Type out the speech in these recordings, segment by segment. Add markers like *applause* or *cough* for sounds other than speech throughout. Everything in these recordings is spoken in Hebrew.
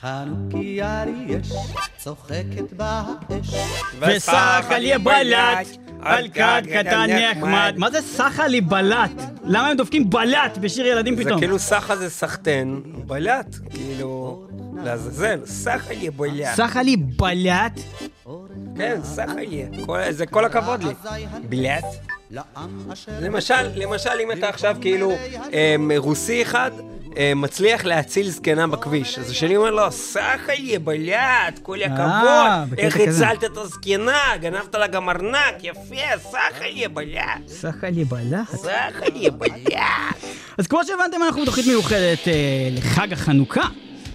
חנוכיה יש, צוחקת באש. וסחל יבלט על כד קטן נחמד. מה זה סחל יבלט? למה הם דופקים בלט בשיר ילדים זה פתאום? כאילו סחה זה סחטן, בלט, כאילו, לעזאזל, סחה יבלט. סחל יבלט? כן, יהיה. כל- זה כל הכבוד לי. בלט. למשל, למשל, אם אתה עכשיו כאילו אמ, רוסי אחד אמ, מצליח להציל זקנה בכביש, אז השני אומר לו, סחל יבלט, כל הכבוד, אה, בקטע איך. הצלת את הזקנה, גנבת לה גם ארנק, יפה, סחל יבלט, סחל יבלט? סחל יבלט. אז כמו שהבנתם, אנחנו בתוכנית מיוחדת אה, לחג החנוכה.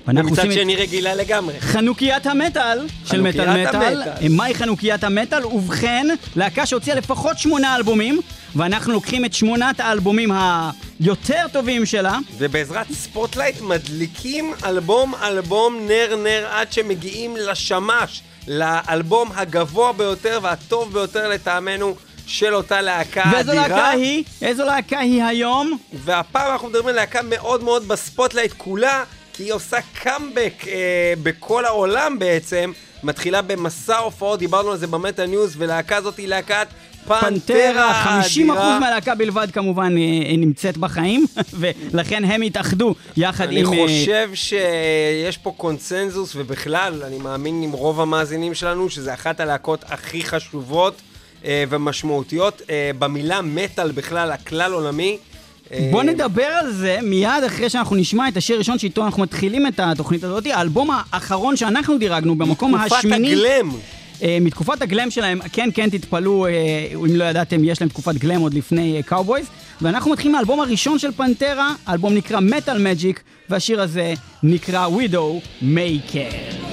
ואנחנו מצד עושים את שני רגילה לגמרי. חנוקיית המטאל של מטאל מטאל. אה, מהי חנוקיית המטאל? ובכן, להקה שהוציאה לפחות שמונה אלבומים, ואנחנו לוקחים את שמונת האלבומים היותר טובים שלה, ובעזרת spotlight מדליקים אלבום אלבום נר נר עד שמגיעים לשמש, לאלבום הגבוה ביותר והטוב ביותר לטעמנו של אותה להקה ואיזו אדירה. להקה היא? איזו להקה היא היום? והפעם אנחנו מדברים על להקה מאוד מאוד ב spotlight כולה, כי היא עושה קאמבק אה, בכל העולם בעצם. מתחילה במסע הופעות, דיברנו על זה ב Metal News, ולהקה הזאת היא להקת פנטרה פנטרה, 50% האדירה. מהלהקה בלבד כמובן אה, נמצאת בחיים, *laughs* ולכן הם התאחדו יחד אני עם... אה, חושב שיש פה קונצנזוס, ובכלל, אני מאמין עם רוב המאזינים שלנו, שזה אחת הלהקות הכי חשובות אה, ומשמעותיות אה, במילה מטאל בכלל, הכלל עולמי. אה, בוא נדבר על זה מיד אחרי שאנחנו נשמע את השיר הראשון שאיתו אנחנו מתחילים את התוכנית הזאת, האלבום האחרון שאנחנו דירגנו במקום תקופת השמיני. הגלם. אה, מתקופת הגלם שלהם, כן, כן, תתפלאו, אה, אם לא ידעתם, יש להם תקופת גלם עוד לפני Cowboys. ואנחנו מתחילים מהאלבום הראשון של פנטרה, האלבום נקרא Metal Magic, והשיר הזה נקרא Widow Maker.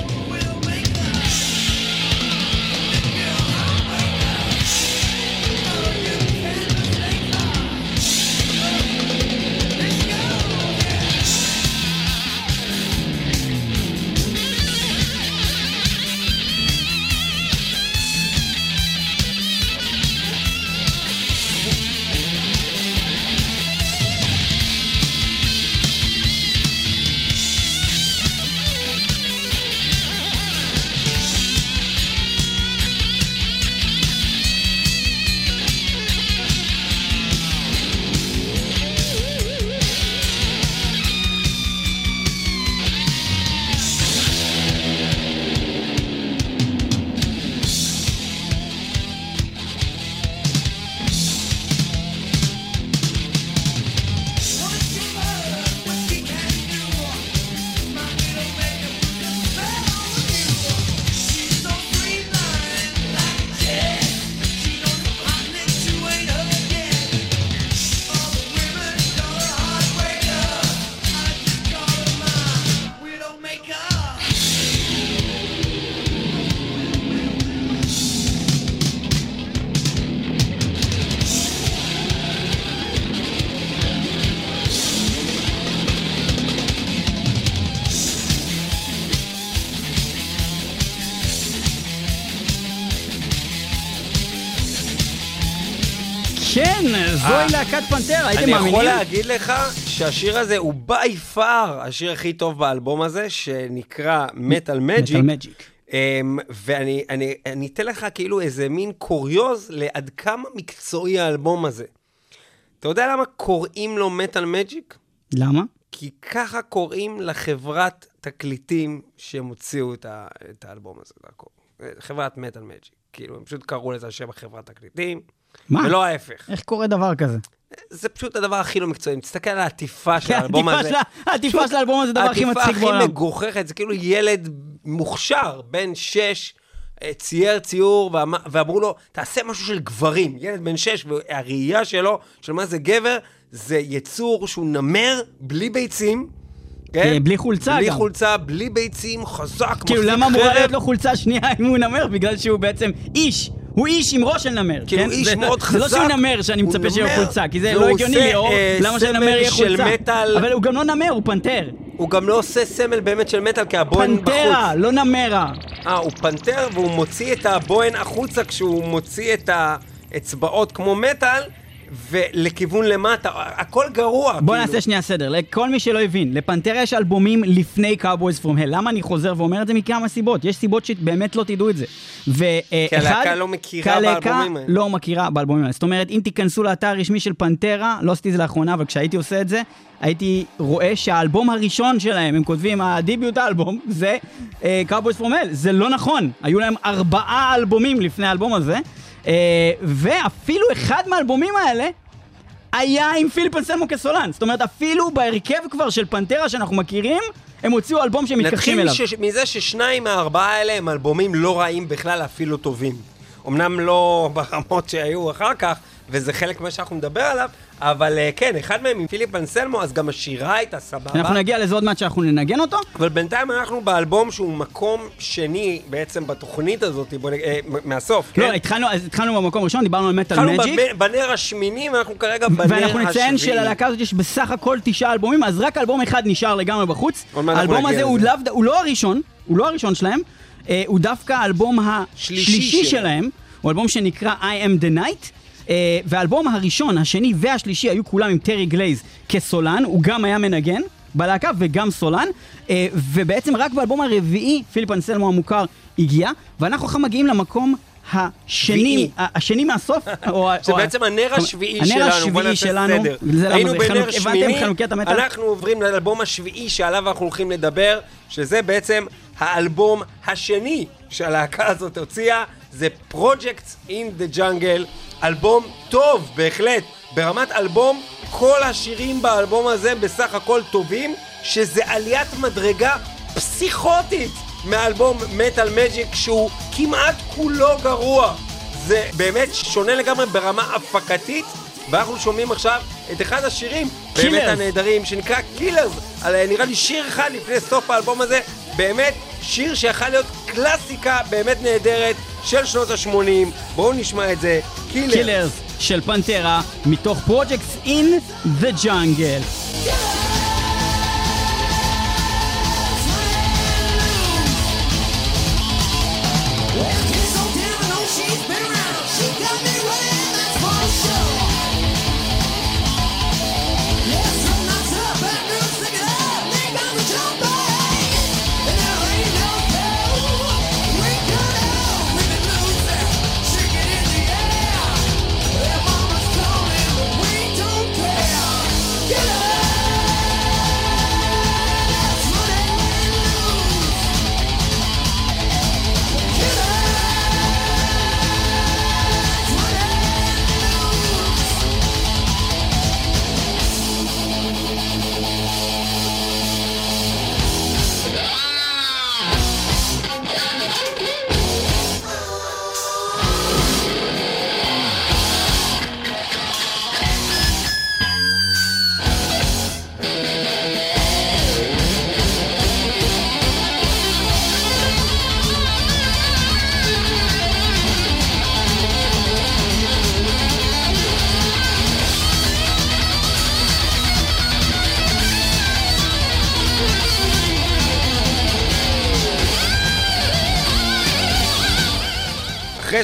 להקת פנטרה, הייתם אני יכול מאמינים? להגיד לך שהשיר הזה הוא בי פאר השיר הכי טוב באלבום הזה, שנקרא מטאל מג'יק. מטאל מג'יק. ואני אני, אני אתן לך כאילו איזה מין קוריוז לעד כמה מקצועי האלבום הזה. אתה יודע למה קוראים לו מטאל מג'יק? למה? כי ככה קוראים לחברת תקליטים שהם הוציאו את, ה, את האלבום הזה. זה הכל. חברת מטאל מג'יק. כאילו, הם פשוט קראו לזה שם חברת תקליטים, מה? ולא ההפך. איך קורה דבר כזה? זה פשוט הדבר הכי לא מקצועי. תסתכל על העטיפה של כן, האלבום העטיפה הזה. העטיפה של האלבום הזה זה הדבר הכי מצחיק העטיפה בעולם. הכי מגוחכת, זה כאילו ילד מוכשר, בן שש, אה, צייר ציור, ואמ- ואמרו לו, תעשה משהו של גברים. ילד בן שש, והראייה שלו, של מה זה גבר, זה יצור שהוא נמר, בלי ביצים. כן? כן, בלי חולצה בלי גם. חולצה, בלי ביצים, חזק, כאילו, מחזיק למה אמורה חרב. להיות לו חולצה שנייה אם הוא נמר? בגלל שהוא בעצם איש. הוא איש עם ראש של נמר. כאילו, כן? איש זה- מאוד זה לא חזק. שהוא נמר שאני מצפה שיהיה חולצה, כי זה לא הגיוני ליאור. אה, למה סמל שלנמר יהיה של חולצה? אבל הוא גם לא נמר, הוא פנתר. הוא גם לא עושה סמל באמת של מטאל, כי הבוהן בחוץ. פנתרה, לא נמרה. אה, הוא פנתר והוא מוציא את הבוהן החוצה כשהוא מוציא את, ה, אצבעות כמו מטאל, ולכיוון למטה, הכל גרוע. בוא כאילו. נעשה שנייה סדר, לכל מי שלא הבין, לפנתרה יש אלבומים לפני Cowboys From Hell, למה אני חוזר ואומר את זה? מכמה סיבות, יש סיבות שבאמת לא תדעו את זה. ואחד, כי הלהקה לא מכירה באלבומים האלה. לא מכירה באלבומים האלה, זאת אומרת, אם תיכנסו לאתר הרשמי של פנתרה, לא עשיתי את זה לאחרונה, אבל כשהייתי עושה את זה, הייתי רואה שהאלבום הראשון שלהם, הם כותבים, הדיביוט אלבום, זה uh, Cowboys From Hell, זה לא נכון, היו להם ארבעה אלבומים לפני האלבום הזה. Uh, ואפילו אחד מהאלבומים האלה היה עם פיליפ אנסלמו כסולן. זאת אומרת, אפילו בהרכב כבר של פנטרה שאנחנו מכירים, הם הוציאו אלבום שהם מתכחשים אליו. נתחיל מזה ששניים מהארבעה האלה הם אלבומים לא רעים בכלל, אפילו טובים. אמנם לא ברמות שהיו אחר כך, וזה חלק ממה שאנחנו נדבר עליו, אבל אה, כן, אחד מהם עם פיליפ אנסלמו, אז גם השירה הייתה סבבה. אנחנו נגיע לזה עוד מעט שאנחנו ננגן אותו. אבל בינתיים אנחנו באלבום שהוא מקום שני בעצם בתוכנית הזאת, בוא נגיד, אה, מהסוף, כן? לא, התחלנו, אז התחלנו במקום הראשון, דיברנו על מטאל התחלנו מג'יק. בב- בנר השמיני, ואנחנו כרגע בנר השביעי. ואנחנו נציין שללהקה הזאת יש בסך הכל תשעה אלבומים, אז רק אלבום אחד נשאר לגמרי בחוץ. האלבום הזה הוא. לאו, הוא לא הראשון, הוא לא הראשון שלהם, אה, הוא דווקא האלבום שלישי השלישי. שלהם, הוא אלבום שנקרא I am the night. אה, והאלבום הראשון, השני והשלישי היו כולם עם טרי גלייז כסולן, הוא גם היה מנגן בלהקה וגם סולן, אה, ובעצם רק באלבום הרביעי פיליפ אנסלמו המוכר הגיע, ואנחנו עכשיו מגיעים למקום השני, השני מהסוף, *laughs* או זה או בעצם הנר השביעי הנר שלנו, בוא השביעי שלנו. זה היינו בנר שמיני? אנחנו עוברים לאלבום השביעי שעליו אנחנו הולכים לדבר, שזה בעצם האלבום השני שהלהקה הזאת הוציאה, זה Projects in the Jungle, אלבום טוב בהחלט, ברמת אלבום, כל השירים באלבום הזה בסך הכל טובים, שזה עליית מדרגה פסיכוטית מאלבום מטאל מג'יק שהוא כמעט כולו גרוע. זה באמת שונה לגמרי ברמה הפקתית, ואנחנו שומעים עכשיו את אחד השירים באמת. הנהדרים, שנקרא Killers, נראה לי שיר אחד לפני סוף האלבום הזה, באמת שיר שיכול להיות קלאסיקה באמת נהדרת של שנות ה-80, בואו נשמע את זה, Killers. Killers של פנטרה, מתוך Projects in the Jungle. אחרי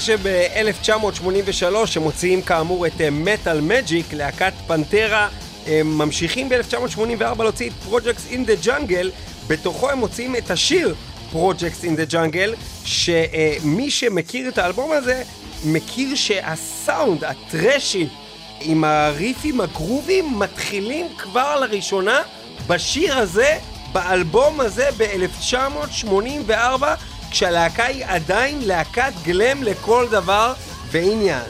שב-1983 הם מוציאים כאמור את מטאל מג'יק, להקת פנטרה, הם ממשיכים ב-1984 להוציא את Projects in the Jungle, בתוכו הם מוציאים את השיר Projects in the Jungle, שמי שמכיר את האלבום הזה, מכיר שהסאונד, הטרשי, עם הריפים הגרובים, מתחילים כבר לראשונה בשיר הזה, באלבום הזה ב-1984, כשהלהקה היא עדיין להקת גלם לכל דבר ועניין.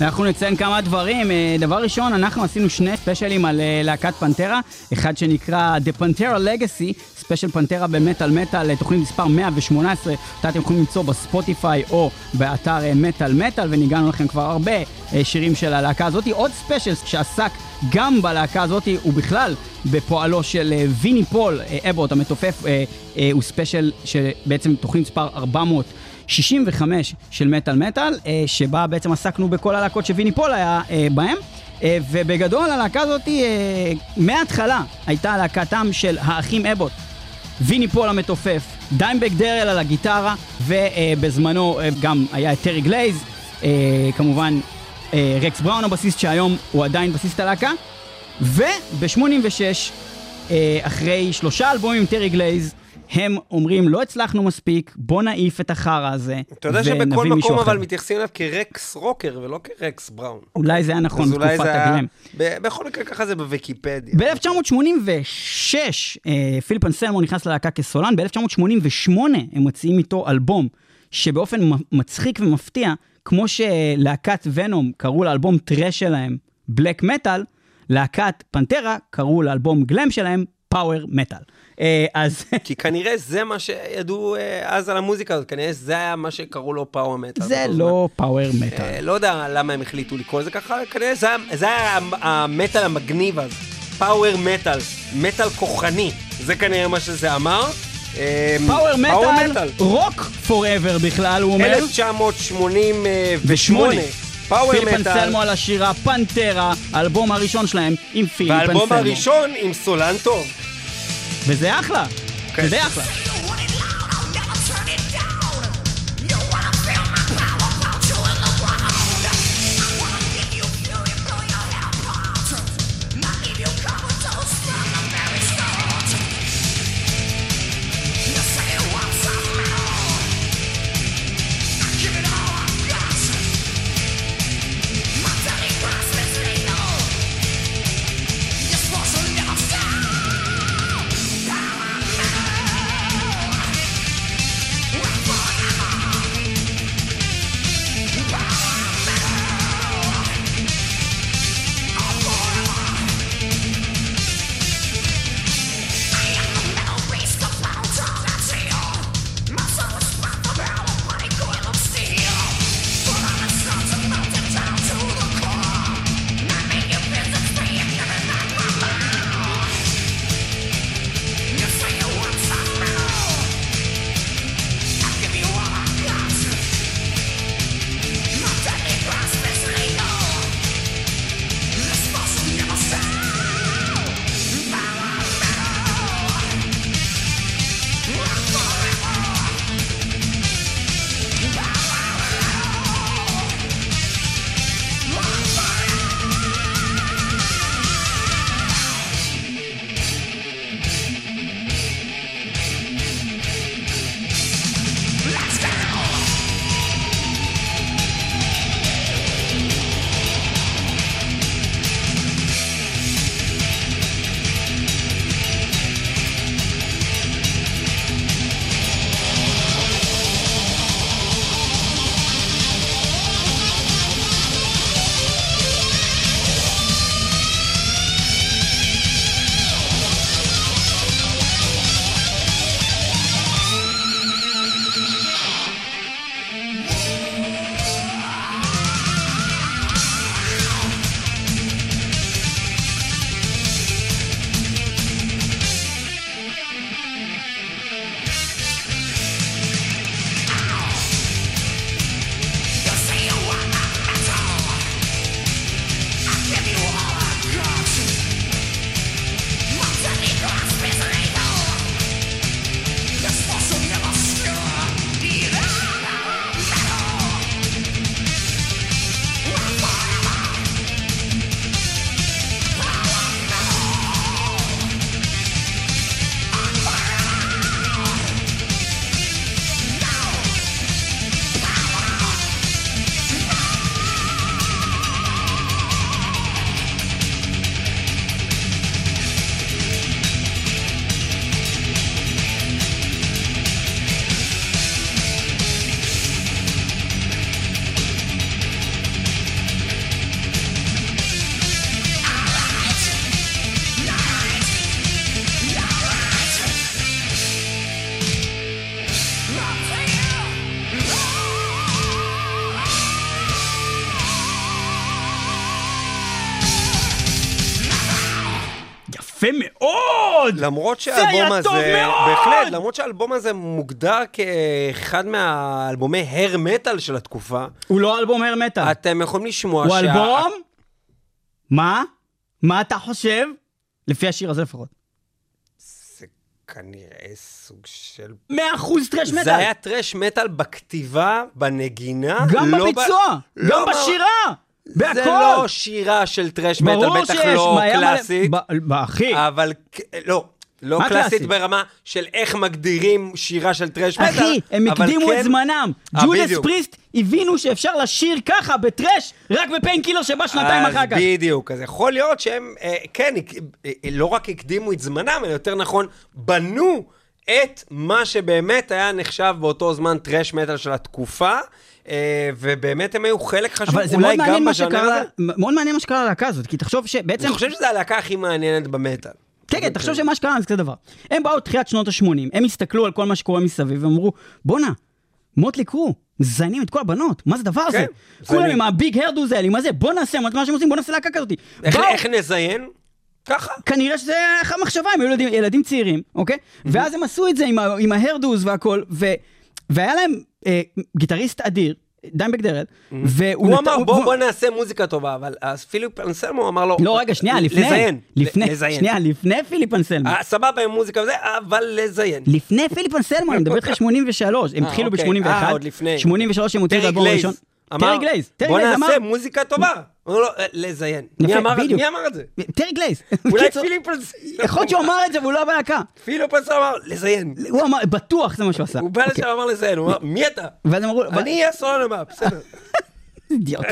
אנחנו נציין כמה דברים. אה, דבר ראשון, אנחנו עשינו שני ספיישלים על אה, להקת פנטרה, אחד שנקרא The Pantera Legacy, ספיישל פנטרה במטאל מטאל, אה, תוכנית מספר 118, אותה אתם יכולים למצוא בספוטיפיי או באתר אה, מטאל מטאל, וניגענו לכם כבר הרבה אה, שירים של הלהקה הזאת. עוד ספיישל שעסק גם בלהקה הזאת, ובכלל בפועלו של ויני פול, אבוט המתופף, הוא ספיישל שבעצם תוכנית מספר 400. 65 של מטאל מטאל, שבה בעצם עסקנו בכל הלהקות שוויני פול היה בהם. ובגדול הלהקה הזאת מההתחלה הייתה להקתם של האחים אבוט, ויני פול המתופף, דיימבג דרל על הגיטרה, ובזמנו אה, גם היה את טרי גלייז, אה, כמובן אה, רקס בראון הבסיסט שהיום הוא עדיין בסיסט הלהקה, וב-86, אה, אחרי שלושה אלבומים עם טרי גלייז, הם אומרים, לא הצלחנו מספיק, בוא נעיף את החרא הזה, אתה יודע ונביא שבכל מישהו מקום אחר. אבל מתייחסים אליו כרקס רוקר ולא כרקס בראון. אולי זה היה נכון בתקופת. ב- בכל מקרה ככה זה בוויקיפדיה. ב-1986 אה, פיליפ אנסלמו נכנס ללהקה כסולן, ב-1988 הם מוציאים איתו אלבום שבאופן מצחיק ומפתיע, כמו שלהקת ונום קראו לאלבום טרש שלהם Black Metal, להקת פנטרה קראו לאלבום גלם שלהם פאוור מטאל. אה, אז *laughs* כי כנראה זה מה שידעו אה, אז על המוזיקה הזאת, כנראה זה היה מה שקראו לו power metal. זה לא power זמן. מטאל. אה, לא יודע למה הם החליטו לקרוא לזה ככה, כנראה זה היה- המטאל המגניב אז. Power metal, מטאל כוחני, זה כנראה מה שזה אמר. אה, power Power Metal, rock forever בכלל, הוא אומר. 1988, פאוור פיליפ מטאל, אנסלמו על השירה פנטרה, האלבום הראשון שלהם עם פיליפ אנסלמו. והאלבום הראשון עם סולן טוב. וזה אחלה. כן. זה אחלה. למרות היה שהאלבום הזה, טוב מאוד! בהחלט, למרות שהאלבום הזה מוגדר כאחד מהאלבומי הר מטאל של התקופה, הוא לא אלבום הר מטאל. אתם יכולים לשמוע הוא אלבום? מה? מה אתה חושב? לפי השיר הזה לפחות. זה כנראה סוג של... 100% טרש מטאל. זה היה טרש מטאל בכתיבה, בנגינה. גם לא ב- בביצוע, לא גם ב- בשירה. בהכל. זה לא שירה של טרש מטאל, ברור בטח שיש, לא מה, קלאסית, ב- ב- אחי, אבל לא. לא מה קלאסית קלאסית? ברמה של איך מגדירים שירה של טרש מטאל. אחי, הם הקדימו כן- את זמנם. אה, ג'ודס. פריסט הבינו שאפשר לשיר ככה בטרש רק ב Painkiller שבא שנתיים אחר כך. בדיוק, אז יכול להיות שהם, אה, כן, הק- אה, לא רק הקדימו את זמנם, אלא יותר נכון, בנו את מה שבאמת היה נחשב באותו זמן טרש מטאל של התקופה, אה, ובאמת הם היו חלק חשוב, אבל זה אולי מאוד מעניין גם מה בז'אנר שקרה, הזה. מאוד מעניין מה שקרה ללהקה הזאת, כי תחשוב שבעצם, אני חושב שזו הלהקה הכי מעניינת במטאל. כן, כן, תחשוב שמה שקרה זה כזה דבר. הם באו תחילת שנות ה-80, הם הסתכלו על כל מה שקורה מסביב ואמרו, בואנה, מוטלי קרו, מזיינים את כל הבנות, מה זה הדבר הזה? כן, כולם. עם הביג הרדוז האלה, עם הזה, בוא נעשה מה שהם עושים, בוא נעשה להקה כזאת. איך- נזיין? ככה. כנראה שזה היה איך המחשבה, הם היו ילדים, צעירים, אוקיי? ואז הם עשו את זה עם, ההרדוז והכל, ו, והיה להם אה, גיטריסט אדיר, דיימבג דרל, והוא הוא נת- אמר, בוא בוא נעשה מוזיקה טובה, אבל אז פיליפ אנסלמו אמר לו... לא, רגע, שנייה, לפני, לזיין. לפני, לזיין. שנייה, לפני פיליפ אנסלמו. אה, סבבה עם מוזיקה וזה, אבל לזיין. לפני פיליפ אנסלמו, אני מדבר איתך 83, הם אה, התחילו אוקיי. ב-81, אה, עוד לפני. 83 הם הוציאו את גלייז. הראשון. טרי גלייז, טרי בוא גלייז אמר, נעשה מוזיקה טובה. אמרו לו, "אה, לזיין. מי אמר את זה? טרי גלייז. *laughs* אולי בקיצור, פיליפ אנסלמו. יכול להיות שהוא אמר את זה והוא לא בלהקה. פיליפ אנסלמו אמר, לזיין. הוא אמר, בטוח זה מה שהוא עשה. הוא בא אוקיי. לשם ואמר לזיין, הוא אמר, מי אתה? ואז אמרו, אני אהיה סולן הבא, בסדר. *laughs* אידיוט.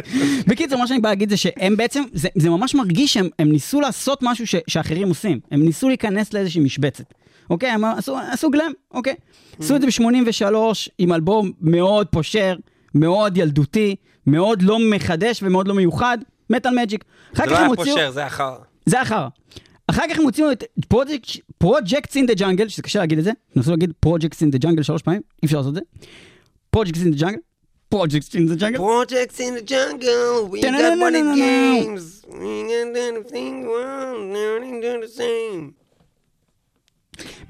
בקיצור, מה שאני בא להגיד זה שהם בעצם, זה, זה ממש מרגיש שהם הם ניסו לעשות משהו ש, שאחרים עושים. הם ניסו להיכנס לאיזושהי משבצת. אוקיי? הם עשו, עשו גלם, אוקיי? עשו את זה ב-83 עם אלבום מאוד פושר, מאוד ילדותי, מאוד לא מחדש ומאוד לא מיוחד, מטאל מג'יק. אחר זה כך לא הם היה הוציאו... פושר, זה היה חרא. זה חרא. אחר כך הם הוציאו את Projects in the Jungle, שזה קשה להגיד את זה, נסו להגיד Projects in the Jungle שלוש פעמים, אי אפשר לעשות את זה. Projects in the Jungle, Projects in the Jungle. Projects in the jungle, we got money games. We got anything wrong, everything do the same.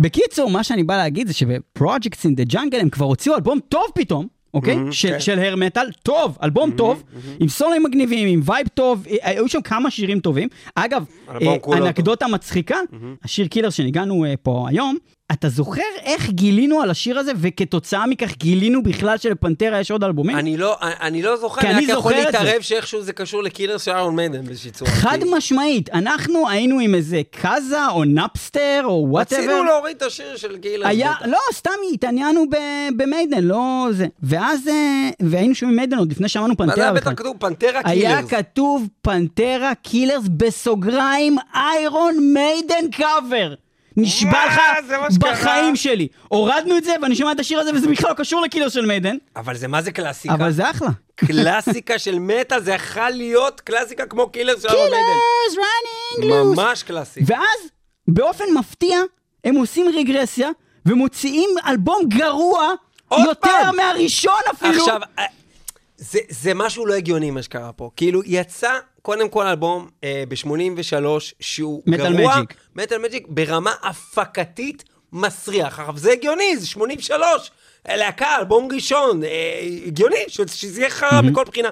בקיצור, מה שאני בא להגיד זה שב Projects in the Jungle הם כבר הוציאו אלבום טוב פתאום. אוקיי? Mhm, של- כן. של hair metal, טוב, אלבום טוב, עם סולואים מגניבים, עם vibe טוב, אה, היו שם כמה שירים טובים. אגב, אה, אנקדוטה מצחיקה, השיר Killer שניגנו אה, פה היום, אתה זוכר איך גילינו על השיר הזה, וכתוצאה מכך גילינו בכלל שלפנטרה יש עוד אלבומים? אני לא, אני לא זוכר, אני רק יכול. להתערב שאיכשהו זה קשור ל Killer של איירון מיידן באיזושהי צורה. חד משמעית, אנחנו היינו עם איזה קאזה או נאפסטר או whatever. רצינו להוריד את השיר של Killer. היה. לא, סתם התעניינו במיידן, לא זה. ואז, אה, והיינו שומעים מיידן עוד לפני שאמרנו מה זה פנטרה היה. בטח כתוב? פנטרה היה Killers. כתוב פנטרה Killers בסוגריים איירון מיידן קאבר. נשבע? לך שקרה? בחיים שלי. הורדנו את זה ואני שומע את השיר הזה וזה בכלל לא קשור ל Killer של מיידן, אבל זה מה זה קלאסיקה? אבל זה אחלה. קלאסיקה של מטאל, זה יכול להיות קלאסיקה כמו Killer של מיידן. קילרס ראנינג לוס. ממש קלאסי. ואז, באופן מפתיע, הם עושים רגרסיה, ומוציאים אלבום גרוע יותר פעם. מהראשון אפילו. עכשיו, אה, זה, זה משהו לא הגיוני מה שקרה פה. כאילו, יצא קודם כל אלבום אה, ב-83 שהוא Metal גרוע. Magic. Metal Magic. ברמה הפקתית מסריח. עכשיו, זה הגיוני, זה 83. להקה, אלבום ראשון, אה, הגיוני, שזה יהיה חרא מכל בחינה.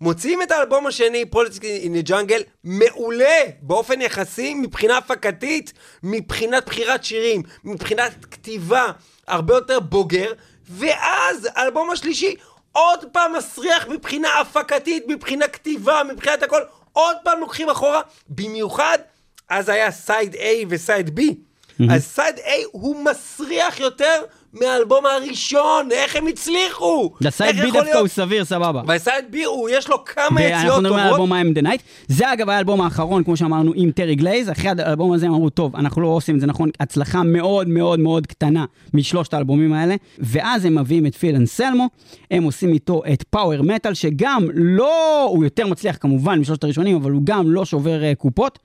מוציאים את האלבום השני, Projects in Jungle, מעולה באופן יחסי מבחינה הפקתית, מבחינת בחירת שירים, מבחינת כתיבה, הרבה יותר בוגר, ואז האלבום השלישי עוד פעם מסריח מבחינה הפקתית, מבחינה כתיבה, מבחינת הכל, עוד פעם לוקחים אחורה, במיוחד, אז היה side A ו side B. אז side A הוא מסריח יותר מהאלבום הראשון, איך הם הצליחו? ל side B דווקא הוא להיות? סביר, סבבה. וה side B, הוא, יש לו כמה ואנחנו יציאות מדברים על טובות. האלבום I am the night. זה אגב האלבום האחרון, כמו שאמרנו, עם טרי גלייז. אחרי האלבום הזה הם אמרו, טוב, אנחנו לא עושים את זה נכון, הצלחה מאוד מאוד מאוד קטנה משלושת האלבומים האלה. ואז הם מביאים את פיל אנסלמו, הם עושים איתו את Power Metal, שגם לא, הוא יותר מצליח כמובן משלושת הראשונים, אבל הוא גם לא שובר אה, קופות.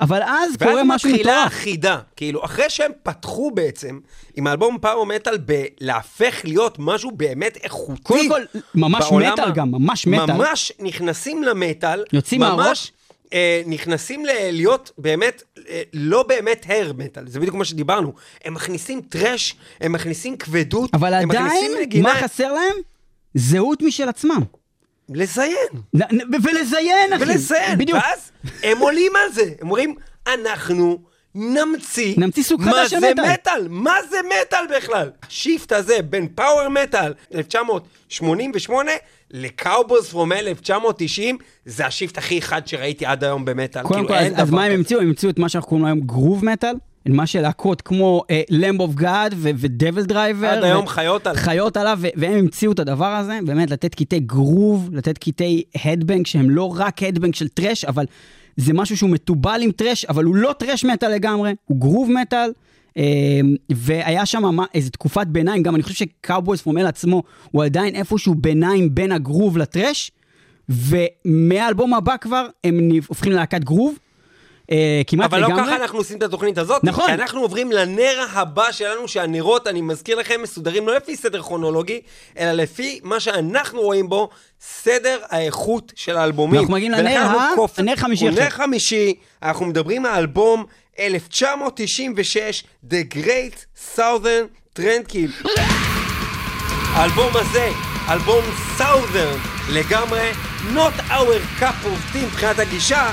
אבל אז קורה ואז משהו מתחילה מטורף. החידה, כאילו, אחרי שהם פתחו בעצם עם האלבום Power Metal בלהפוך להיות משהו באמת איכותי. קודם כל, ממש מטאל גם, ממש מטאל. ממש נכנסים למטאל. יוצאים מהראש. אה, נכנסים ל- להיות באמת, אה, לא באמת hair metal, זה בדיוק מה שדיברנו. הם מכניסים טרש, הם מכניסים כבדות, אבל הם עדיין, מכניסים נגינה. מה חסר להם? זהות משל עצמם. לזיין. ולזיין, אחי. ולזיין, בדיוק. ואז הם עולים על זה, הם אומרים, אנחנו נמציא, נמציא סוג מה חדש של זה מטאל. מטאל, מה זה מטאל בכלל? ה shift הזה בין Power Metal 1988 ל Cowboys from 1990, זה ה shift הכי חד שראיתי עד היום במטאל. קודם כאילו, כל, אז, מה הם. המציאו? הם המציאו את מה שאנחנו קוראים היום groove metal, מה שלהקות כמו Lamb of God ו DevilDriver. עד היום חיות עליו. חיות עליו, והם המציאו את הדבר הזה, באמת לתת קטעי גרוב, לתת קטעי headbang שהם לא רק headbang של thrash, אבל זה משהו שהוא מתובל עם thrash, אבל הוא לא thrash metal לגמרי, הוא groove metal. אה, והיה שם איזו תקופת ביניים, גם אני חושב ש Cowboys from Hell עצמו הוא עדיין איפשהו ביניים בין הגרוב לטרש, ומהאלבום הבא כבר הם הופכים ללהקת גרוב, אה, כמעט אבל לא לגמרי. ככה אנחנו עושים את התוכנית הזאת. נכון. כי אנחנו עוברים לנר הבא שלנו, שהנרות, אני מזכיר לכם, מסודרים לא לפי סדר כרונולוגי, אלא לפי מה שאנחנו רואים בו, סדר האיכות של האלבומים. ואנחנו מגיעים לנר אנחנו ה- קופ- הנר חמישי הוא נר עכשיו. חמישי, אנחנו מדברים על האלבום 1996, The Great Southern Trendkill. האלבום הזה, אלבום סאות'רן לגמרי, not our cup of tea מבחינת הגישה,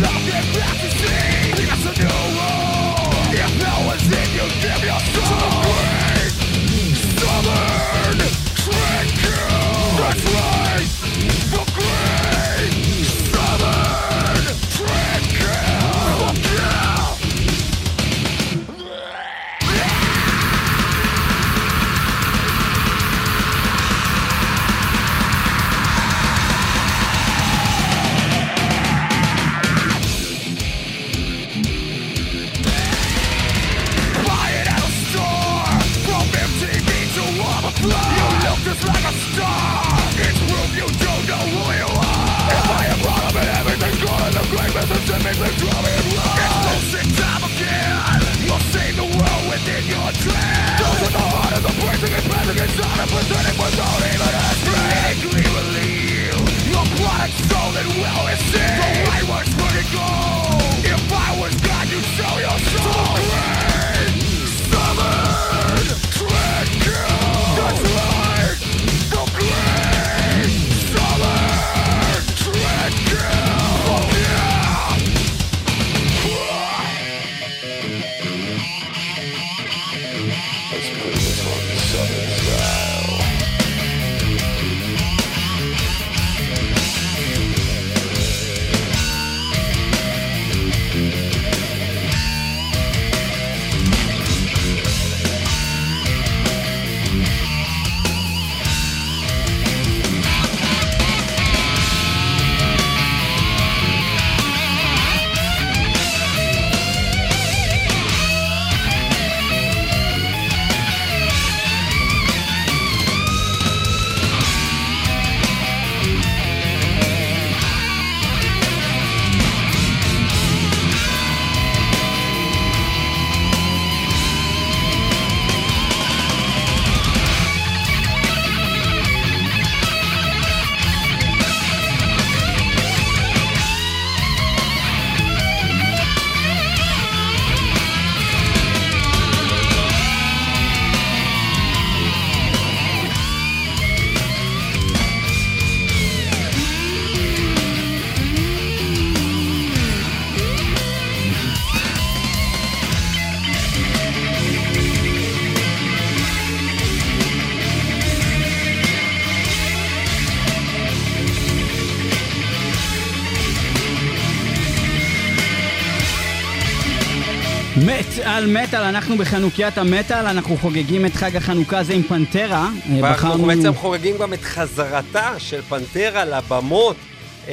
Love and practices. golden will is seen The wayward's vertical על מטאל, אנחנו בחנוkiית המטאל, אנחנו חוגגים את חג החנוכה הזה עם פנטרה. אה, ואנחנו בחרנו- בעצם חוגגים גם את חזרתה של פנטרה לבמות. אמ,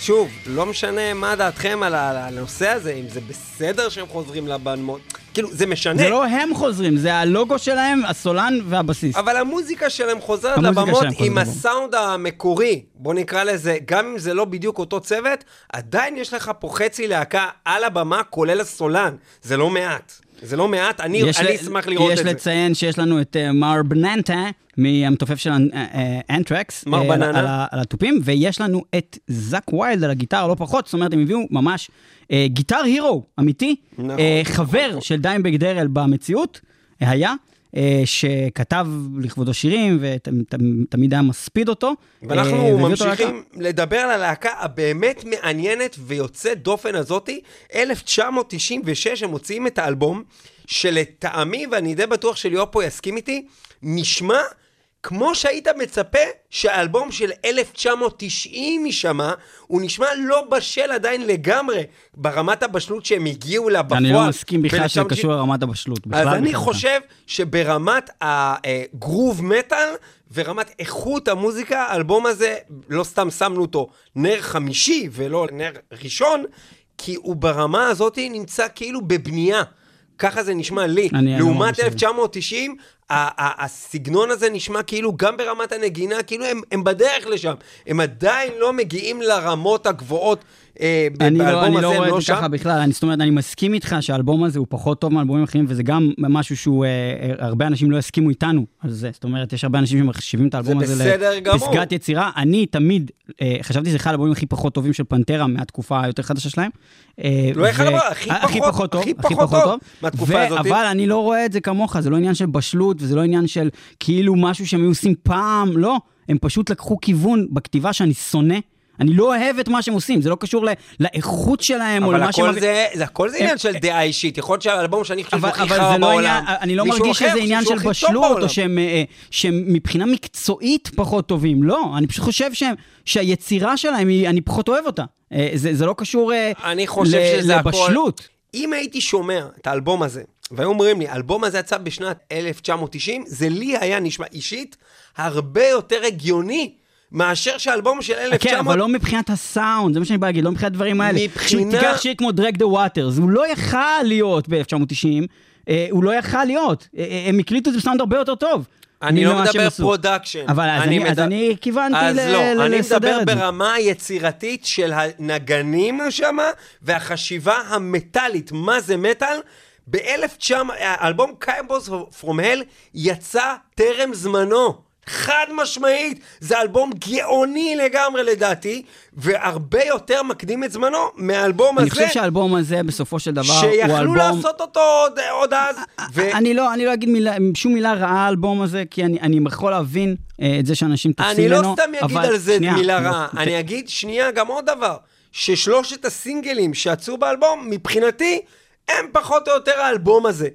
שוב, לא משנה מה דעתכם על הנושא הזה, אם זה בסדר שהם חוזרים לבמות. כאילו, זה משנה. זה לא הם חוזרים, זה הלוגו שלהם, הסולן והבסיס. אבל המוזיקה שלהם חוזרת המוזיקה לבמות שלהם חוזרת עם לבמות. הסאונד המקורי, בוא נקרא לזה, גם אם זה לא בדיוק אותו צוות, עדיין יש לך פה חצי להקה על הבמה, כולל הסולן. זה לא מעט. זה לא מעט, אני יש אני אשמח לראות יש את זה. לציין שיש לנו את אה, מר בננטה, מהמתופף של אנטרקס, מר בננה. על, התופים, ויש לנו את זאק ויילד על הגיטרה, לא פחות, זאת אומרת, הם הביאו ממש אה, guitar hero אמיתי, נכון, אה, נכון, חבר נכון. של דיימבאג דארל במציאות, אה, היה. אה, שכתב לכבודו שירים ותמיד היה מספיד אותו. אה, ואנחנו להקה. ממשיכים לדבר על הלהקה הבאמת מעניינת ויוצאת דופן הזאתי. 1996 הם מוציאים את האלבום, שלטעמי, ואני די בטוח שליאור פה יסכים איתי, נשמע כמו שהיית מצפה שהאלבום של 1990 יישמע, הוא נשמע לא בשל עדיין לגמרי ברמת הבשלות שהם הגיעו לה בפועל. אני לא מסכים בכלל שזה 1990. קשור לרמת הבשלות. אז אני. חושב שברמת הגרוב מטאל ורמת איכות המוזיקה, האלבום הזה, לא סתם שמנו אותו נר חמישי ולא נר ראשון, כי הוא ברמה הזאת נמצא כאילו בבנייה. ככה זה נשמע לי. אני- אני לעומת מרגיש את זה. 1990, ה- ה- הסגנון הזה נשמע כאילו גם ברמת הנגינה, כאילו הם, הם בדרך לשם. הם עדיין לא מגיעים לרמות הגבוהות אני לא, אני לא רואה לא את זה שם. ככה בכלל, אני, זאת אומרת, אני מסכים איתך שהאלבום הזה הוא פחות טוב מאלבומים אחרים, וזה גם משהו שהוא, אה, אה, הרבה אנשים לא יסכימו איתנו על זה. זאת אומרת, יש הרבה אנשים שמחשיבים את האלבום זה הזה. לפסגת יצירה. אני תמיד, אה, חשבתי שזה אחד האלבומים הכי פחות טובים של פנטרה מהתקופה היותר חדשה שלהם. אה, לא אחד ו- הדבר, הכי הכי פחות- טוב, הכי פחות טוב. מהתקופה הזאת. אבל אני לא רואה את זה כמוך, זה לא עניין של בשלות, וזה לא עניין של כאילו משהו שהם היו עושים פעם, לא. הם פשוט לקחו כיוון בכתיבה שאני שונא. אני לא אוהב את מה שהם עושים, זה לא קשור ל- לאיכות שלהם או אבל למה שהם... הכל זה, הכל זה עניין של דעה אישית. יכול להיות שהאלבום שאני חושב אבל, הכי אבל חרא זה לא בעולם. אני לא מרגיש שזה עניין של בשלות. או שהם, אה, שהם מבחינה מקצועית פחות טובים. לא, אני פשוט חושב שהם, שהיצירה שלהם, היא, אני פחות אוהב אותה. אה, זה, זה לא קשור אה, אני חושב ל- שזה הכל- לבשלות. אם הייתי שומע את האלבום הזה, והיו אומרים לי, האלבום הזה יצא בשנת 1990, זה לי היה נשמע אישית הרבה יותר הגיוני מאשר שהאלבום של 1900... כן, אבל לא מבחינת הסאונד, זה מה שאני בא להגיד, לא מבחינת הדברים האלה. מבחינה- תיקח שיר כמו Drag the Waters, הוא לא יכל להיות ב-1990, אה, הוא לא יכל להיות. אה, אה, הם הקליטו את זה בסאונד הרבה יותר טוב. אני לא מדבר. Production. אבל אז אני- אז מדבר- אני כיוונתי אז ל- לא, אני מדבר. ברמה היצירתית של הנגנים שם, והחשיבה המטאלית, מה זה מטאל. ב-1900, האלבום Cowboys from Hell יצא טרם זמנו. חד משמעית, זה אלבום גאוני לגמרי לדעתי, והרבה יותר מקדים את זמנו מהאלבום אני הזה, חושב שהאלבום הזה, בסופו של דבר, הוא שיכלו אלבום... לעשות אותו עוד, עוד אז. ו- אני לא, אני לא אגיד מילה, שום מילה רעה על האלבום הזה, כי אני, אני יכול להבין אה, את זה שאנשים תופסים אני ממנו. לא סתם אגיד אבל- על זה שנייה, מילה אני לא- רעה, אני אגיד שנייה גם עוד דבר, ששלושת הסינגלים שיצאו באלבום, מבחינתי, הם פחות או יותר האלבום הזה.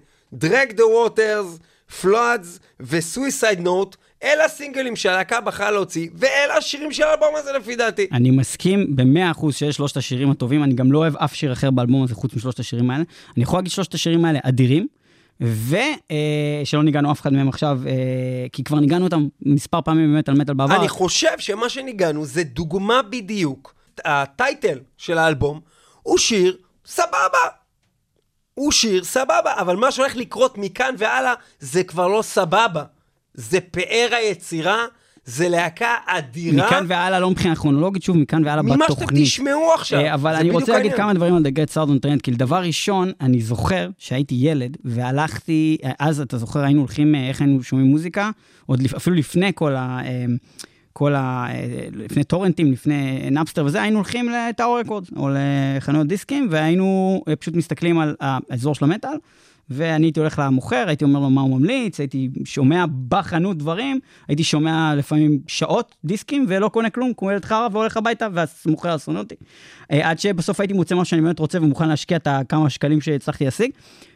Drag the Waters, Floods ו-Suicide Note, אלה הסינגלים שהלהקה בחרה להוציא, ואלה השירים של האלבום הזה לפי דעתי. אני מסכים במאה אחוז שיש שלושת השירים הטובים, אני גם לא אוהב אף שיר אחר באלבום הזה חוץ משלושת השירים האלה. אני יכול להגיד שלושת השירים האלה אדירים, ושלא ניגענו אף אחד מהם עכשיו, אה, כי כבר ניגענו אותם מספר פעמים באמת על מטאל בעבר. אני חושב שמה שניגענו זה דוגמה בדיוק. הטייטל של האלבום הוא שיר סבבה. הוא שיר סבבה, אבל מה שהולך לקרות מכאן והלאה זה כבר לא סבבה. זה פאר היצירה, זה להקה אדירה. מכאן והלאה, לא מבחינה כרונולוגית, שוב, מכאן והלאה ממה בתוכנית. שאתם תשמעו עכשיו. אה, אבל זה אני רוצה להגיד. כמה דברים על The Great Southern Trendkill, כי דבר ראשון, אני זוכר שהייתי ילד, והלכתי, אה, אז אתה זוכר, היינו הולכים, אה, איך היינו שומעים מוזיקה, עוד אפילו לפני כל ה... כל ה... לפני טורנטים, לפני נאפסטר וזה, היינו הולכים ל Tower Records, או לחנויות דיסקים, והיינו פשוט מסתכלים על האזור של המטאל, ואני הייתי הולך למוכר, הייתי אומר לו מה הוא ממליץ, הייתי שומע בחנות דברים, הייתי שומע לפעמים שעות דיסקים ולא קונה כלום, כמו ילד חרא והולך הביתה, והמוכר אסון אותי. אה, עד שבסוף הייתי מוצא מה שאני באמת רוצה ומוכן להשקיע את הכמה שקלים שהצלחתי להשיג.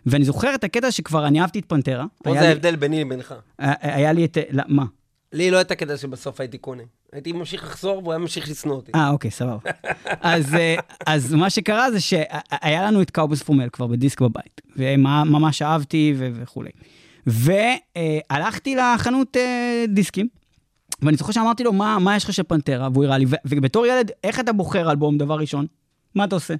ואני זוכר את הקטע שכבר אני אהבתי את פנטרה. פה זה לי- ההבדל ביני לבינך. אה, היה לי את... מה? לי לא הייתה קטע שבסוף הייתי קונה. הייתי ממשיך לחזור והוא היה ממשיך לשנוא אותי. אה, אוקיי, סבבה. *laughs* אז, אה, אז מה שקרה זה שהיה לנו את קאובוס פומל כבר בדיסק בבית, וממש אהבתי ו- וכולי. והלכתי לחנות אה, דיסקים, ואני זוכר שאמרתי לו, מה, מה יש לך של פנטרה? והוא הראה לי, ו- ובתור ילד, איך אתה בוחר אלבום דבר ראשון? מה אתה עושה?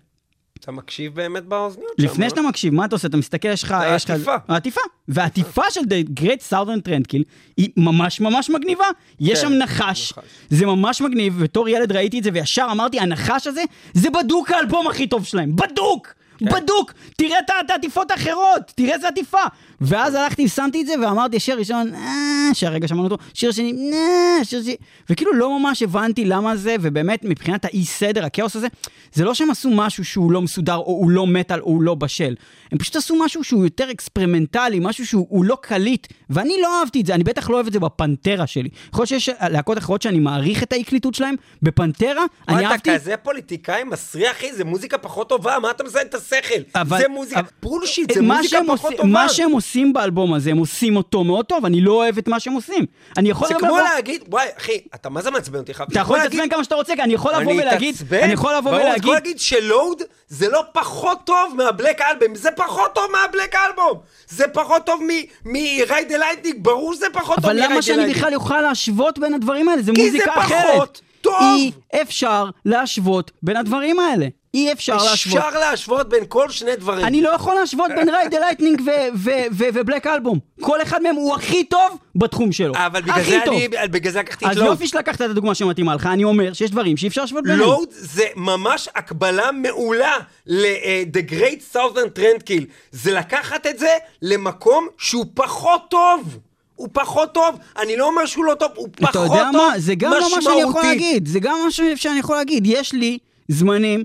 אתה מקשיב באמת באוזניות שם, לפני לא? שאתה מקשיב, מה אתה עושה? אתה מסתכל, יש לך... העטיפה. העטיפה. והעטיפה של The Great Southern Trendkill היא ממש ממש מגניבה. יש כן, שם נחש, נחש. זה ממש מגניב, בתור ילד ראיתי את זה וישר אמרתי, הנחש הזה, זה בדוק האלבום הכי טוב שלהם, בדוק! כן. בדוק! תראה את העטיפות האחרות, תראה איזה עטיפה. ואז הלכתי, שמתי את זה ואמרתי, שיר ראשון, אה, שהרגע שמענו אותו, שיר שני, אה, שיר שני, וכאילו לא ממש הבנתי למה זה, ובאמת מבחינת האי סדר, הכאוס הזה, זה לא שהם עשו משהו שהוא לא מסודר, או הוא לא מטאל, או הוא לא בשל. הם פשוט עשו משהו שהוא יותר אקספרימנטלי, משהו שהוא הוא לא קליט, ואני לא אהבתי את זה, אני בטח לא אוהב את זה בפנטרה שלי. יכול להיות שיש להקות אחרות שאני מעריך את האי-קליטות שלהם, בפנטרה, אני אתה אהבתי... כזה פוליטיקאי מסריח, אחי? זה מוזיקה פחות טובה, מה אתה מזיין את השכל? אבל- זה מוזיקה, אבל- bullshit, זה מה מוזיקה פחות עושים- טובה. מה שהם עושים באלבום הזה, הם עושים אותו מאוד טוב, אני לא אוהב את מה שהם עושים. אני יכול זה כמו להגיד, וואי, אחי, אתה מה זה מעצבן אותי? אתה יכול להתעצבן כמה שאתה רוצה, אני יכול לבוא ולהגיד, אני יכול לבוא ברור, אתה ולהגיד, יכול להגיד ש Load זה לא פחות טוב מה Black Album, זה פחות טוב מה Black Album. זה פחות טוב מ Ride the Lightning, ברור שזה פחות טוב אבל מ Ride למה שאני. בכלל אוכל להשוות בין הדברים האלה? זה כי מוזיקה זה אחרת. פחות טוב. אי אפשר להשוות בין הדברים האלה. אי אפשר להשוות. אפשר להשוות בין כל שני דברים. אני לא יכול להשוות בין *laughs* Ride Lightning ו Black Album. כל אחד מהם הוא הכי טוב בתחום שלו. אבל בגלל זה טוב. אני, בגלל זה לקחתי את אז Load. יופי שלקחת את הדוגמה שמתאימה לך, אני אומר שיש דברים שאי אפשר להשוות ביניהם. Load זה ממש הקבלה מעולה ל-The Great Southern Trendkill. זה לקחת את זה למקום שהוא פחות טוב. הוא פחות טוב. אני לא אומר שהוא לא טוב, הוא פחות אתה טוב יודע מה? זה גם לא מה שאני יכול. להגיד. זה גם משהו שאני יכול להגיד. יש לי זמנים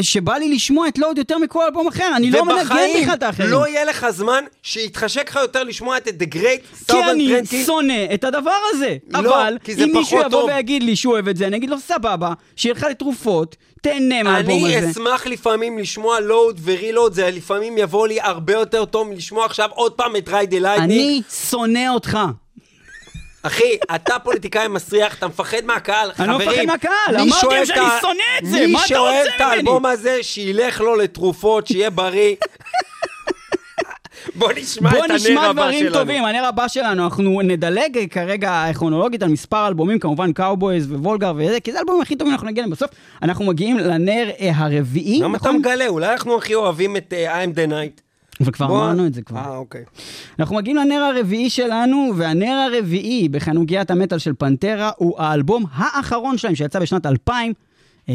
שבא לי לשמוע את לואוד יותר מכל אלבום אחר. אני לא מנגן בכלל את האחרים. לא יהיה לך זמן שיתחשק לך יותר לשמוע את The Great כי Southern אני Trendkill. שונא את הדבר הזה. לא, אבל כי אם מישהו יבוא טוב. ויגיד לי שהוא אוהב את זה, אני אגיד לו סבבה, שיהיה לך לתרופות, תהנה מהאלבום אני הזה. אשמח לפעמים לשמוע Load ו Reload, זה לפעמים יבוא לי הרבה יותר טוב מלשמוע עכשיו עוד פעם את Ride the Lightning. אני שונא אותך. אחי, אתה פוליטיקאי מסריח, אתה מפחד מהקהל, אני לא חברים. מפחד מהקהל, אמרתי להם שאני שונא את זה, מה אתה מי שאוהב רוצה את ממני? האלבום הזה, שילך לו לתרופות, שיהיה בריא. *laughs* בוא נשמע בוא את הנר נשמע הבא דברים שלנו. טובים, הנר הבא שלנו, אנחנו נדלג כרגע כרונולוגית על מספר אלבומים, כמובן Cowboys ו Vulgar וזה, כי זה האלבומים הכי טובים, אנחנו נגיע להם בסוף. אנחנו מגיעים לנר אה, הרביעי, למה אתה נכון? מגלה? אולי אנחנו הכי אוהבים את אה, I'm the Night. וכבר בוא- אמרנו את זה כבר. אה, אוקיי. אנחנו מגיעים לנר הרביעי שלנו, והנר הרביעי בחנוגיית המטאל של פנטרה הוא האלבום האחרון שלהם שיצא בשנת 2000, אה,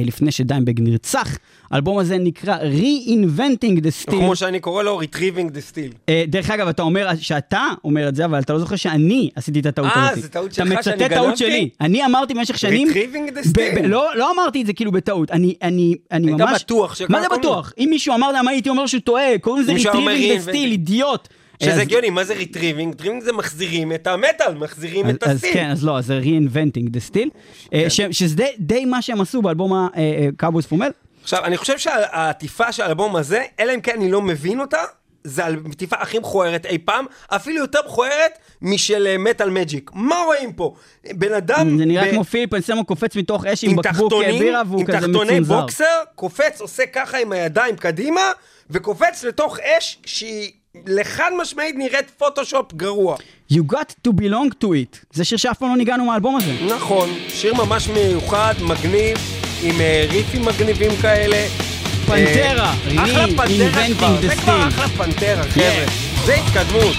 לפני שדיימבג נרצח. האלבום הזה נקרא Reinventing the Steel. כמו שאני קורא לו Retrieving the Steel. אה, דרך אגב, אתה אומר שאתה אומר את זה, אבל אתה לא זוכר שאני עשיתי את הטעות אה, הזאת. זה טעות אתה שלך שאני מצטט טעות גנבתי? שלי. אני אמרתי במשך שנים... Retrieving the Steel. לא, לא אמרתי את זה כאילו בטעות. אני, אני, אני היית ממש... בטוח מה זה בטוח? אם מישהו אמר למה הייתי אומר שהוא טועה, קוראים לזה Retrieving the. Steel, אידיוט. שזה אז- הגיוני, מה זה Retrieving? Retrieving זה מחזירים את המטאל, מחזירים אז, את אז ה Steel. כן, אז לא, אז זה Reinventing the Steel, אה, ש- שזה די- מה שהם עשו באלבום ה Cowboys from Hell. עכשיו, אני חושב שהעטיפה של האלבום הזה, אלא אם כן אני לא מבין אותה, זה העטיפה הכי מכוערת אי פעם, אפילו יותר מכוערת משל Metal Magic. מה רואים פה? בן אדם... זה נראה ב- כמו פיליפ אנסלמו קופץ מתוך אש עם עם בקבוק אה, בירה והוא עם כזה תחתוני מצונזר. בוקסר, קופץ, עושה ככה עם הידיים קדימה, וקופץ לתוך אש שהיא לחד משמעית נראית פוטושופ גרוע. You got to belong to it. זה שיר שאף פעם לא ניגענו מהאלבום הזה. נכון, שיר ממש מיוחד, מגניב, עם אה, ריפים מגניבים כאלה. פנטרה, אה, אחלה פנטרה כבר, זה כבר. אחלה פנטרה, חבר'ה. זה התקדמות.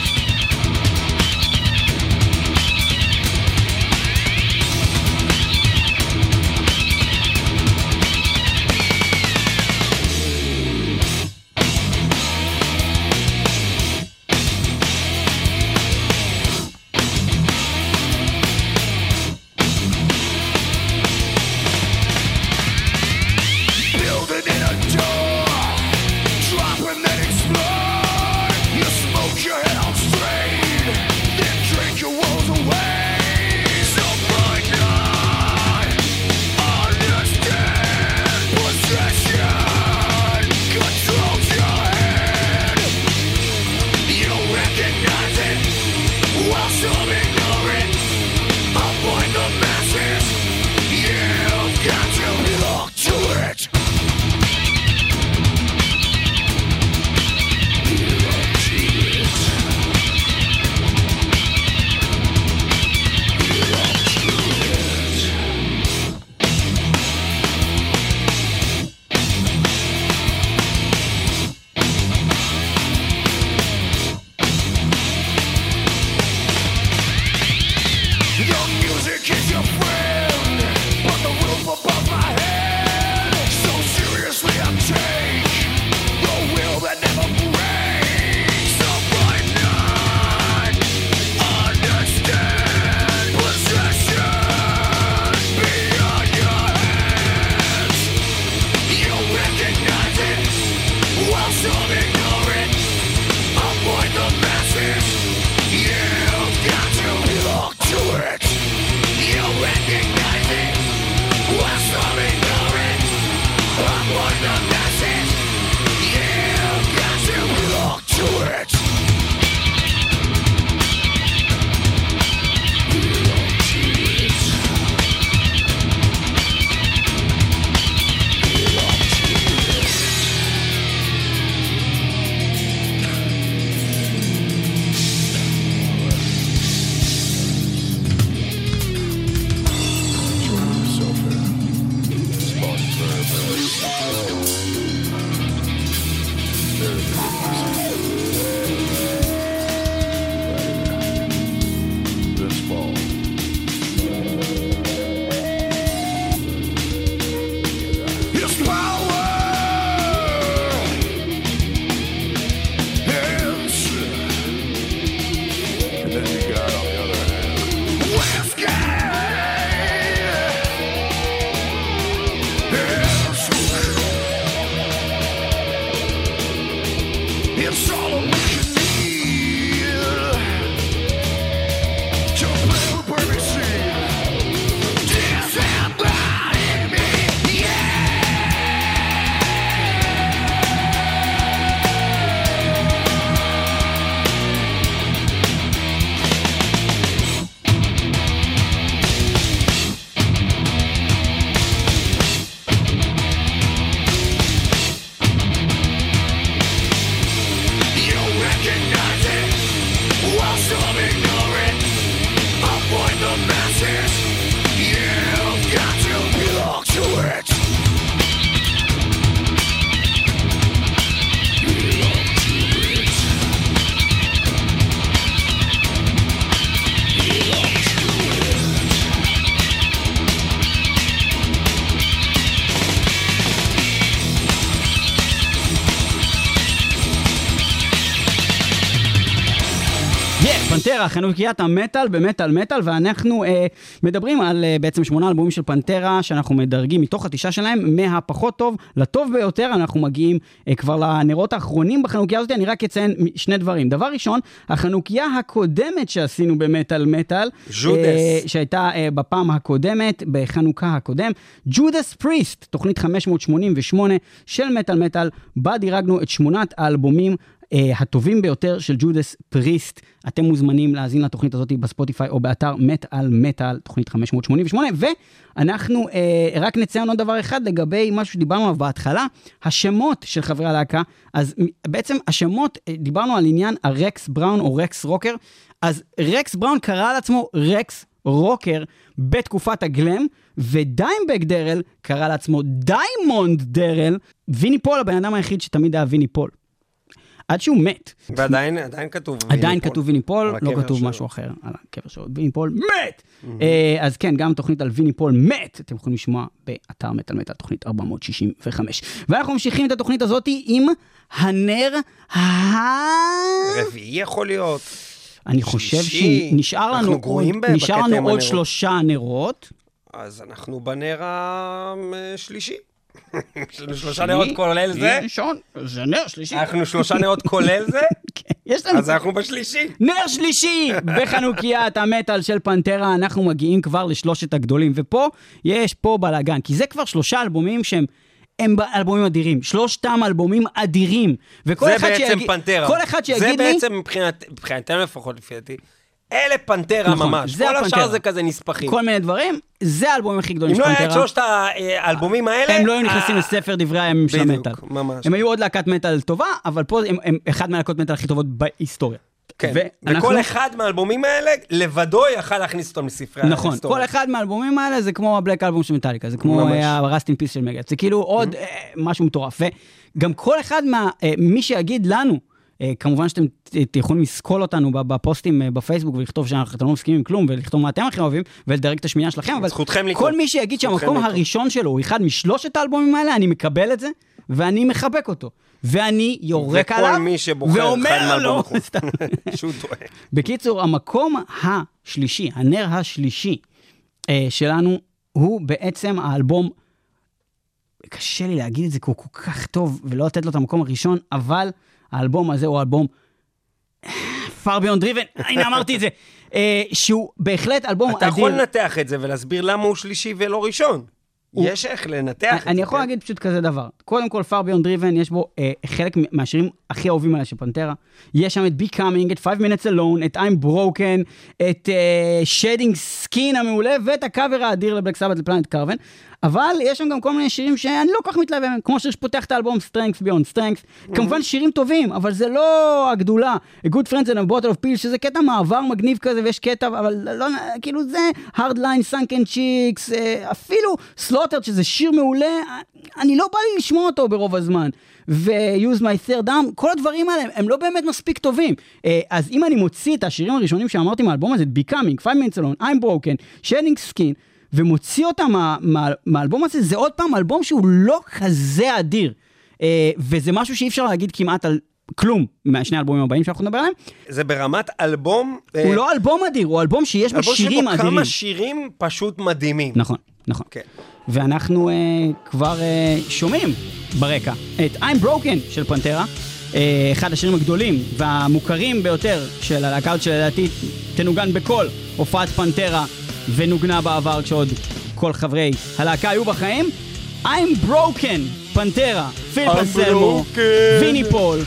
פנטרה, חנוכיית המטאל במטאל מטאל, ואנחנו אה, מדברים על אה, בעצם שמונה אלבומים של פנטרה, שאנחנו מדרגים מתוך התשעה שלהם, מהפחות טוב לטוב ביותר, אנחנו מגיעים אה, כבר לנרות האחרונים בחנוכיה הזאת, אני רק אציין שני דברים. דבר ראשון, החנוכיה הקודמת שעשינו במטאל מטאל, ג'ודס. אה, שהייתה אה, בפעם הקודמת, בחנוכה הקודם, ג'ודס פריסט, תוכנית 588 של מטאל מטאל, בה דירגנו את שמונת האלבומים הטובים ביותר של ג'ודס פריסט. אתם מוזמנים להאזין לתוכנית הזאת בספוטיפיי או באתר מת על מטאל, תוכנית 588, ואנחנו אה, רק נציין עוד דבר אחד לגבי משהו שדיברנו עליו בהתחלה, השמות של חברי הלהקה. אז בעצם השמות, אה, דיברנו על עניין הרקס בראון או רקס רוקר, אז רקס בראון קרא לעצמו רקס רוקר בתקופת ה glam, ודיימבאג דארל קרא לעצמו דיימונד דארל, ויני פול הבן אדם היחיד שתמיד היה ויני פול. עד שהוא מת. ועדיין עדיין כתוב עדיין ויני פול. כתוב ויני פול, על לא כתוב. משהו אחר על הקבר שלו. ויני פול מת! אה, אז כן, גם תוכנית על ויני פול מת, אתם יכולים לשמוע באתר מת על מטאל, תוכנית 465. ואנחנו ממשיכים את התוכנית הזאת עם הנר ה... רביעי יכול להיות. אני חושב. שנשאר לנו עוד, גרועים ב- נשאר לנו עוד. שלושה נרות. אז אנחנו בנר השלישי. שלושה נרות כולל זה. ראשון, זה נר שלישי. אנחנו שלושה נרות כולל זה, *laughs* כן, יש לנו אז אנחנו בשלישי. נר שלישי בחנוכיית המטאל של פנטרה, אנחנו מגיעים כבר לשלושת הגדולים, ופה יש פה בלאגן, כי זה כבר שלושה אלבומים שהם... הם אלבומים אדירים, שלושתם אלבומים אדירים. וכל זה אחד בעצם שיגיד, פנטרה. כל אחד שיגיד זה לי, בעצם מבחינת- מבחינתנו לפחות, לפי דעתי, אלה פנטרה נכון, ממש. זה כל הפנטרה. השאר זה כזה נספחים. כל מיני דברים, זה האלבומים הכי גדולים אם של לא היה את פנטרה. שלושת האלבומים האלה... הם לא היו נכנסים אה, לספר דברי הימים של בדיוק, המטאל. ממש. הם היו עוד להקת מטאל טובה, אבל פה הם, הם אחד מהלהקות מטאל הכי טובות בהיסטוריה. כן, ואנחנו- וכל אחד מהאלבומים האלה, לבדו יכל להכניס אותם לספרי נכון, ההיסטוריה. כל אחד מהאלבומים האלה זה כמו הבלק אלבום של מטאליקה, זה כמו. ה-Rust in Peace של מגד, זה כאילו עוד אה, משהו מטורף. וגם כל אחד מה... אה, מי שיגיד לנו, אה, כמובן שאתם יכולים לסקול אותנו בפוסטים אה, בפייסבוק ולכתוב שאתם לא מסכימים עם כלום ולכתוב מה אתם הכי אוהבים ולדרג את השמיעה שלכם, אבל. כל מי שיגיד שהמקום. הראשון שלו הוא אחד משלושת האלבומים האלה, אני מקבל את זה. ואני מחבק אותו, ואני יורק וכל עליו, מי שבוחר אחד לו. *laughs* שהוא טועה. בקיצור, המקום השלישי, הנר השלישי אה, שלנו, הוא בעצם האלבום קשה לי להגיד את זה כי הוא כל כך טוב, ולא לתת לו את המקום הראשון, אבל האלבום הזה הוא אלבום far beyond driven, הנה אמרתי את זה, אה, שהוא בהחלט אלבום אתה אדיר. יכול לנתח את זה ולהסביר למה הוא שלישי ולא ראשון. הוא- יש איך לנתח את זה. אני יכול כן? להגיד פשוט כזה דבר. קודם כל, far beyond driven, יש בו אה, חלק מהשירים הכי אהובים עליי של פנטרה. יש שם את Becoming, את 5 Minutes Alone, את I'm Broken, את אה, Shedding Skin המעולה, ואת הקאבר האדיר לבלק סבת לפלנט קרבן. אבל יש שם גם כל מיני שירים שאני לא כל כך מתלהב מהם, כמו שפותח את האלבום Strength Beyond Strength. כמובן שירים טובים, אבל זה לא הגדולה. A Good Friends and a Bottle of Pills, שזה קטע מעבר מגניב כזה, ויש קטע, אבל לא, כאילו זה hard line, sunken chicks, אה, אפילו Slaughtered, שזה שיר מעולה, אני לא בא לי לשמוע אותו ברוב הזמן. ו-use my third arm, כל הדברים האלה הם לא באמת מספיק טובים. אה, אז אם אני מוציא את השירים הראשונים שאמרתי מהאלבום הזה, Becoming, 5 Minutes Alone, I'm Broken, Shedding Skin, ומוציא אותם מה, מה, מהאלבום הזה, זה עוד פעם אלבום שהוא לא כזה אדיר. אה, וזה משהו שאי אפשר להגיד כמעט על כלום מהשני האלבומים הבאים שאנחנו נדבר עליהם. זה ברמת אלבום... אה, הוא לא אלבום אדיר, הוא אלבום שיש בו אלבום שירים שבו אדירים. כמה שירים פשוט מדהימים. נכון, נכון. כן. ואנחנו אה, כבר אה, שומעים ברקע את I'm Broken של פנטרה, אה, אחד השירים הגדולים והמוכרים ביותר של הלהקה שלדעתי תנוגן בכל הופעת פנטרה ונוגנה בעבר כשעוד כל חברי הלהקה היו בחיים. I'm Broken, פנטרה, פיל אנסלמו. ויני פול,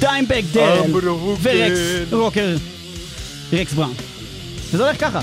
דיימבאג דארל. ורקס רוקר, רקס בראון. וזה הולך ככה.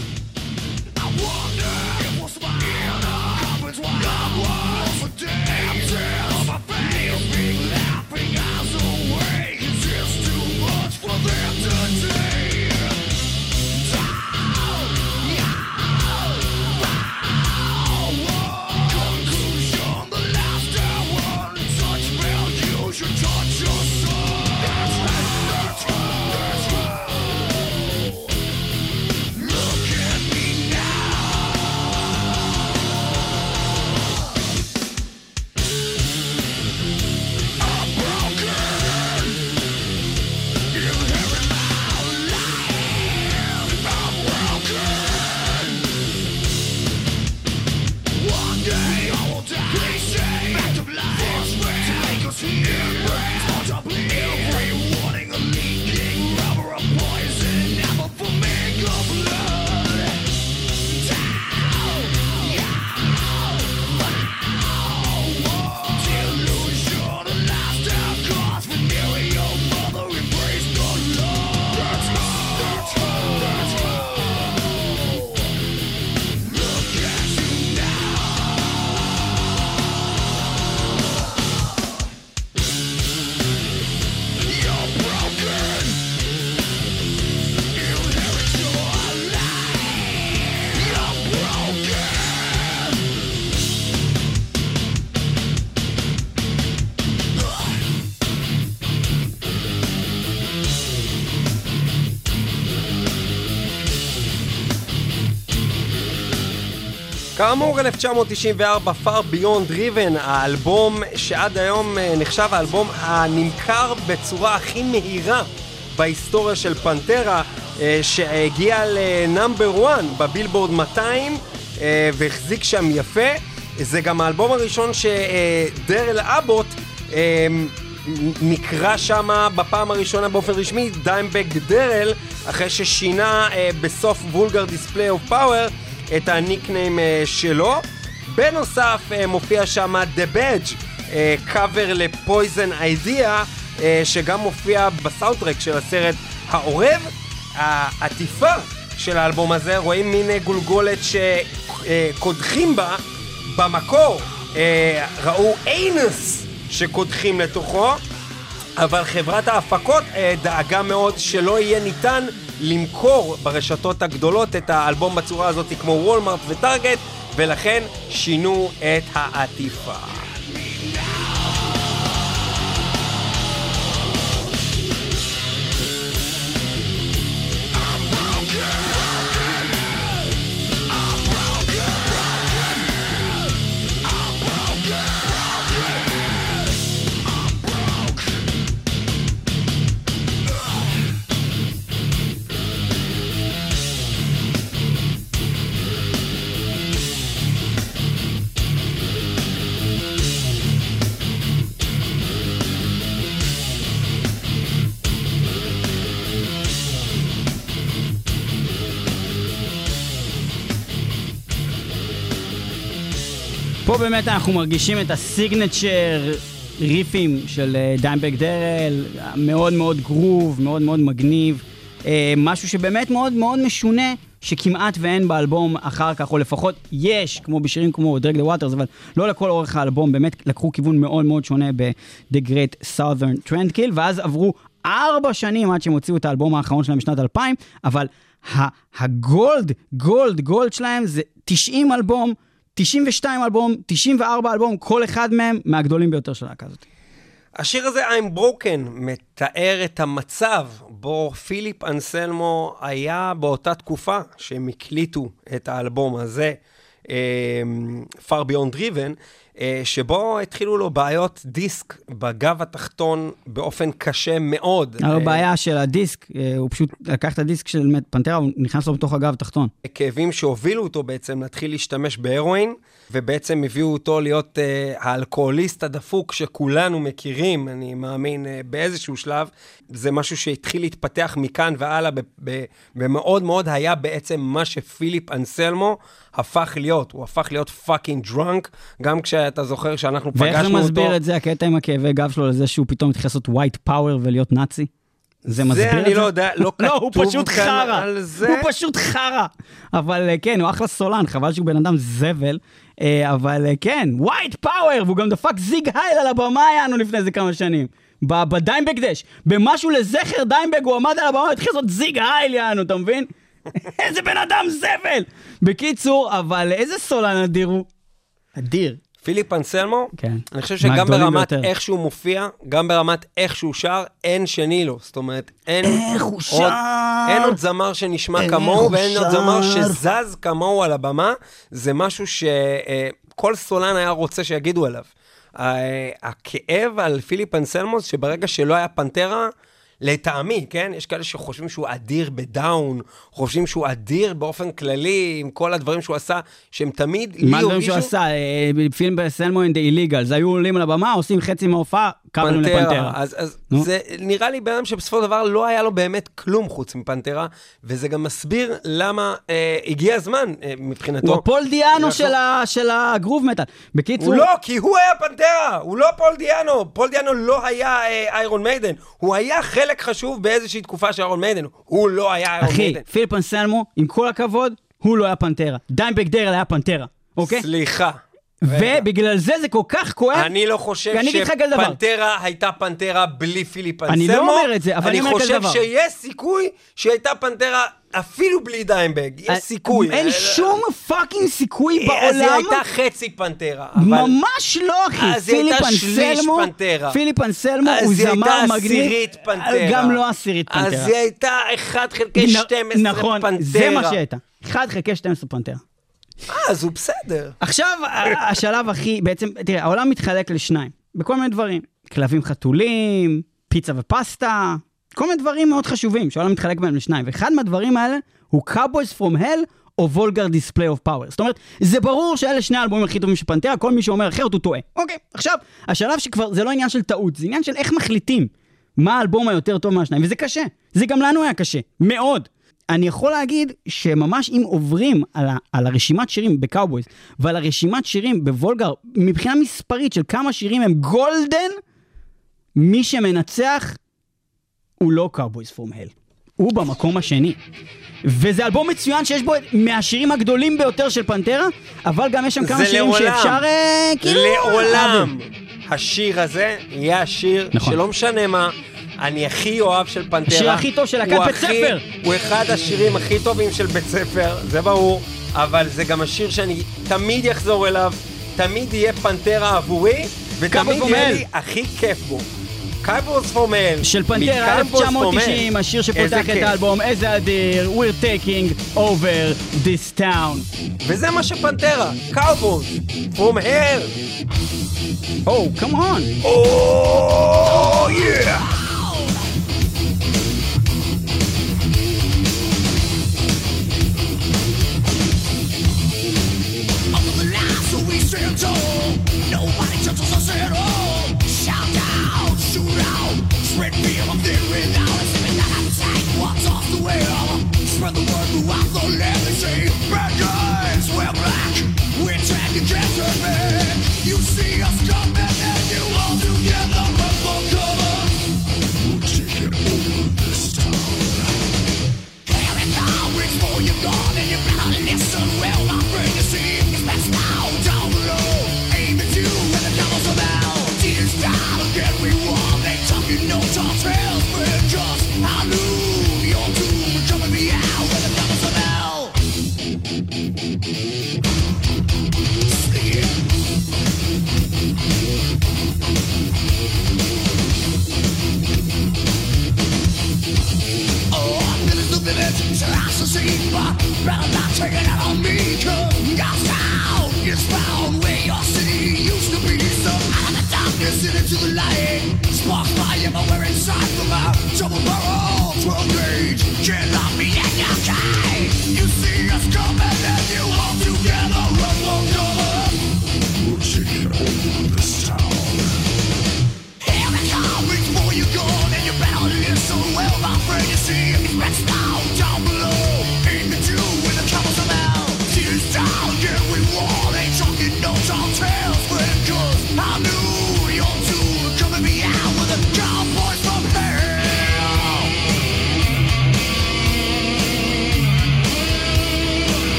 כאמור, 1994, Far Beyond Driven, האלבום שעד היום אה, נחשב האלבום הנמכר בצורה הכי מהירה בהיסטוריה של פנטרה, אה, שהגיע לנאמבר 1 בבילבורד 200 אה, והחזיק שם יפה. זה גם האלבום הראשון שדרל אבוט נקרא שם בפעם הראשונה באופן רשמי דיימבק דרל, אחרי ששינה בסוף Vulgar Display of Power את ה nickname אה, שלו. בנוסף אה, מופיע שם The Badge, קאבר ל Poison Idea, שגם מופיע בסאונדטרק של הסרט העורב. העטיפה של האלבום הזה, רואים מין אה, גולגולת שקודחים בה, במקור ראו אנוס שקודחים לתוכו, אבל חברת ההפקות דאגה מאוד שלא יהיה ניתן למכור ברשתות הגדולות את האלבום בצורה הזאת כמו וולמארט וטארגט, ולכן שינו את העטיפה. באמת אנחנו מרגישים את ה signature ריפים של אה, דיימבק דרל, מאוד מאוד גרוב, מאוד מאוד מגניב. אה, משהו שבאמת מאוד מאוד משונה, שכמעט ואין באלבום אחר כך, או לפחות יש, כמו בשירים כמו Drag the Waters, אבל לא לכל אורך האלבום, באמת לקחו כיוון מאוד מאוד שונה ב-The Great Southern Trendkill, ואז עברו ארבע שנים עד שהם הוציאו את האלבום האחרון שלהם בשנת 2000, אבל ה gold, gold, gold שלהם זה 90 אלבום, 92 אלבום, 94 אלבום, כל אחד מהם מהגדולים ביותר של הלהקה הזאת. השיר הזה, I'm Broken, מתאר את המצב בו פיליפ אנסלמו היה באותה תקופה שהם הקליטו את האלבום הזה, אה, Far Beyond Driven, שבו התחילו לו בעיות דיסק בגב התחתון באופן קשה מאוד. היה לו אה, בעיה של הדיסק, אה, הוא פשוט לקח את הדיסק של פנתרה, הוא נכנס לו בתוך הגב התחתון. כאבים שהובילו אותו בעצם להתחיל להשתמש בהרואין, ובעצם הביאו אותו להיות אה, האלכוהוליסט הדפוק שכולנו מכירים, אני מאמין, אה, באיזשהו שלב. זה משהו שהתחיל להתפתח מכאן והלאה, ומאוד מאוד היה בעצם מה שפיליפ אנסלמו הפך להיות. הוא הפך להיות fucking drunk, גם כשאתה זוכר שאנחנו פגשנו ואיך אותו. זה מסביר את זה, הקטע עם הכאבי גב שלו, לזה שהוא פתאום התחיל לעשות white power ולהיות נאצי? זה מסביר את זה? זה אני לא יודע, לא *laughs* לא, הוא כתוב פשוט חרא. הוא פשוט חרא. אבל אה, כן, הוא אחלה סולן, חבל שהוא בן אדם זבל. אה, אבל אה, כן, white power, והוא גם דפק זיג הייל על הבמה יענו לפני איזה כמה שנים. ב- בדיימבק דש. במשהו לזכר דיימבק, הוא עמד על הבמה, התחיל לעשות זיג הייל יענו, אתה מבין? *laughs* איזה בן אדם זבל! בקיצור, אבל איזה סולן אדיר הוא. אדיר. פיליפ אנסלמו, כן. אני חושב שגם ברמת ביותר. איך שהוא מופיע, גם ברמת איך שהוא שר, אין שני לו. זאת אומרת, אין איך הוא עוד, שר! אין עוד זמר שנשמע כמוהו, ואין עוד! זמר שזז כמוהו על הבמה. זה משהו שכל סולן היה רוצה שיגידו עליו. ה- הכאב על פיליפ אנסלמוס, שברגע שלא היה פנטרה, לטעמי, כן? יש כאלה שחושבים שהוא אדיר בדאון, חושבים שהוא אדיר באופן כללי, עם כל הדברים שהוא עשה, שהם תמיד, לי מה הדברים שהוא עשה? אה, בפילם בסלמו אין דה איליגל, זה היו עולים על הבמה, עושים חצי מההופעה, קאברים לפנטרה. אז, אז. זה נראה לי בן אדם שבסופו של דבר לא היה לו באמת כלום חוץ מפנתרה, וזה גם מסביר למה אה, הגיע הזמן אה, מבחינתו. הוא הפול דיאנו. של ה- של ה groove metal. בקיצור, הוא לא, כי הוא היה פנתרה, הוא לא פול דיאנו. פול דיאנו לא היה אה, איירון מיידן. הוא היה חלק חשוב באיזושהי תקופה של איירון מיידן. הוא לא היה איירון אחי, מיידן. פיליפ אנסלמו, עם כל הכבוד, הוא לא היה פנטרה. דיימבק דרל היה פנטרה, אוקיי? סליחה. ובגלל זה זה כל כך כואב. אני לא חושב. שפנתרה הייתה פנתרה בלי פיליפ אנסלמו. אני לא אומר את זה, אבל אני אומר כזה דבר. אני חושב שיש סיכוי שהייתה פנתרה אפילו בלי דיימבג. יש סיכוי. אין אה, שום fucking סיכוי אז היא בעולם. הייתה חצי פנתרה. אבל- ממש לא, אחי. אז היא פיליפ הייתה שליש אנסלמו, פנטרה. פיליפ אנסלמו אז הוא היא הייתה זמר מגניב. עשירית פנתרה. גם לא עשירית פנטרה. אז היא הייתה 1 חלקי נ- 12 נכון, פנתרה. זה מה שהייתה. 1 חלקי 12 פנטרה. אה, אז הוא בסדר. עכשיו, השלב הכי, בעצם, תראה, העולם מתחלק לשניים, בכל מיני דברים. כלבים חתולים, פיצה ופסטה, כל מיני דברים מאוד חשובים שהעולם מתחלק בהם לשניים. ואחד מהדברים האלה הוא Cowboys from Hell או Vulgar Display of Power. זאת אומרת, זה ברור שאלה שני האלבומים הכי טובים של פנטרה, כל מי שאומר אחרת הוא טועה. אוקיי, עכשיו, השלב שכבר, זה לא עניין של טעות, זה עניין של איך מחליטים מה האלבום היותר טוב מהשניים, וזה קשה. זה גם לנו היה קשה, מאוד. אני יכול להגיד שממש אם עוברים על, ה, על הרשימת שירים ב Cowboys ועל הרשימת שירים ב Vulgar, מבחינה מספרית של כמה שירים הם golden, מי שמנצח הוא לא Cowboys from Hell. הוא במקום השני. וזה אלבום מצוין שיש בו מהשירים הגדולים ביותר של פנטרה, אבל גם יש שם כמה שירים לעולם. שאפשר אה, כאילו... לעולם. השיר הזה יהיה השיר נכון. שלא משנה מה. אני הכי אוהב של פנטרה. השיר הכי טוב של להקת בית ספר. הוא אחד השירים הכי טובים של בית ספר, זה ברור, אבל זה גם השיר שאני תמיד אחזור אליו, תמיד יהיה פנטרה עבורי, ותמיד יהיה. לי הכי כיף בו. Cowboys from Hell. של פנטרה, 1990, השיר שפותח את האלבום, איזה אדיר, We're taking over this town. וזה מה שפנטרה, Cowboys, from Hell. או, קאמון. או, יא! Up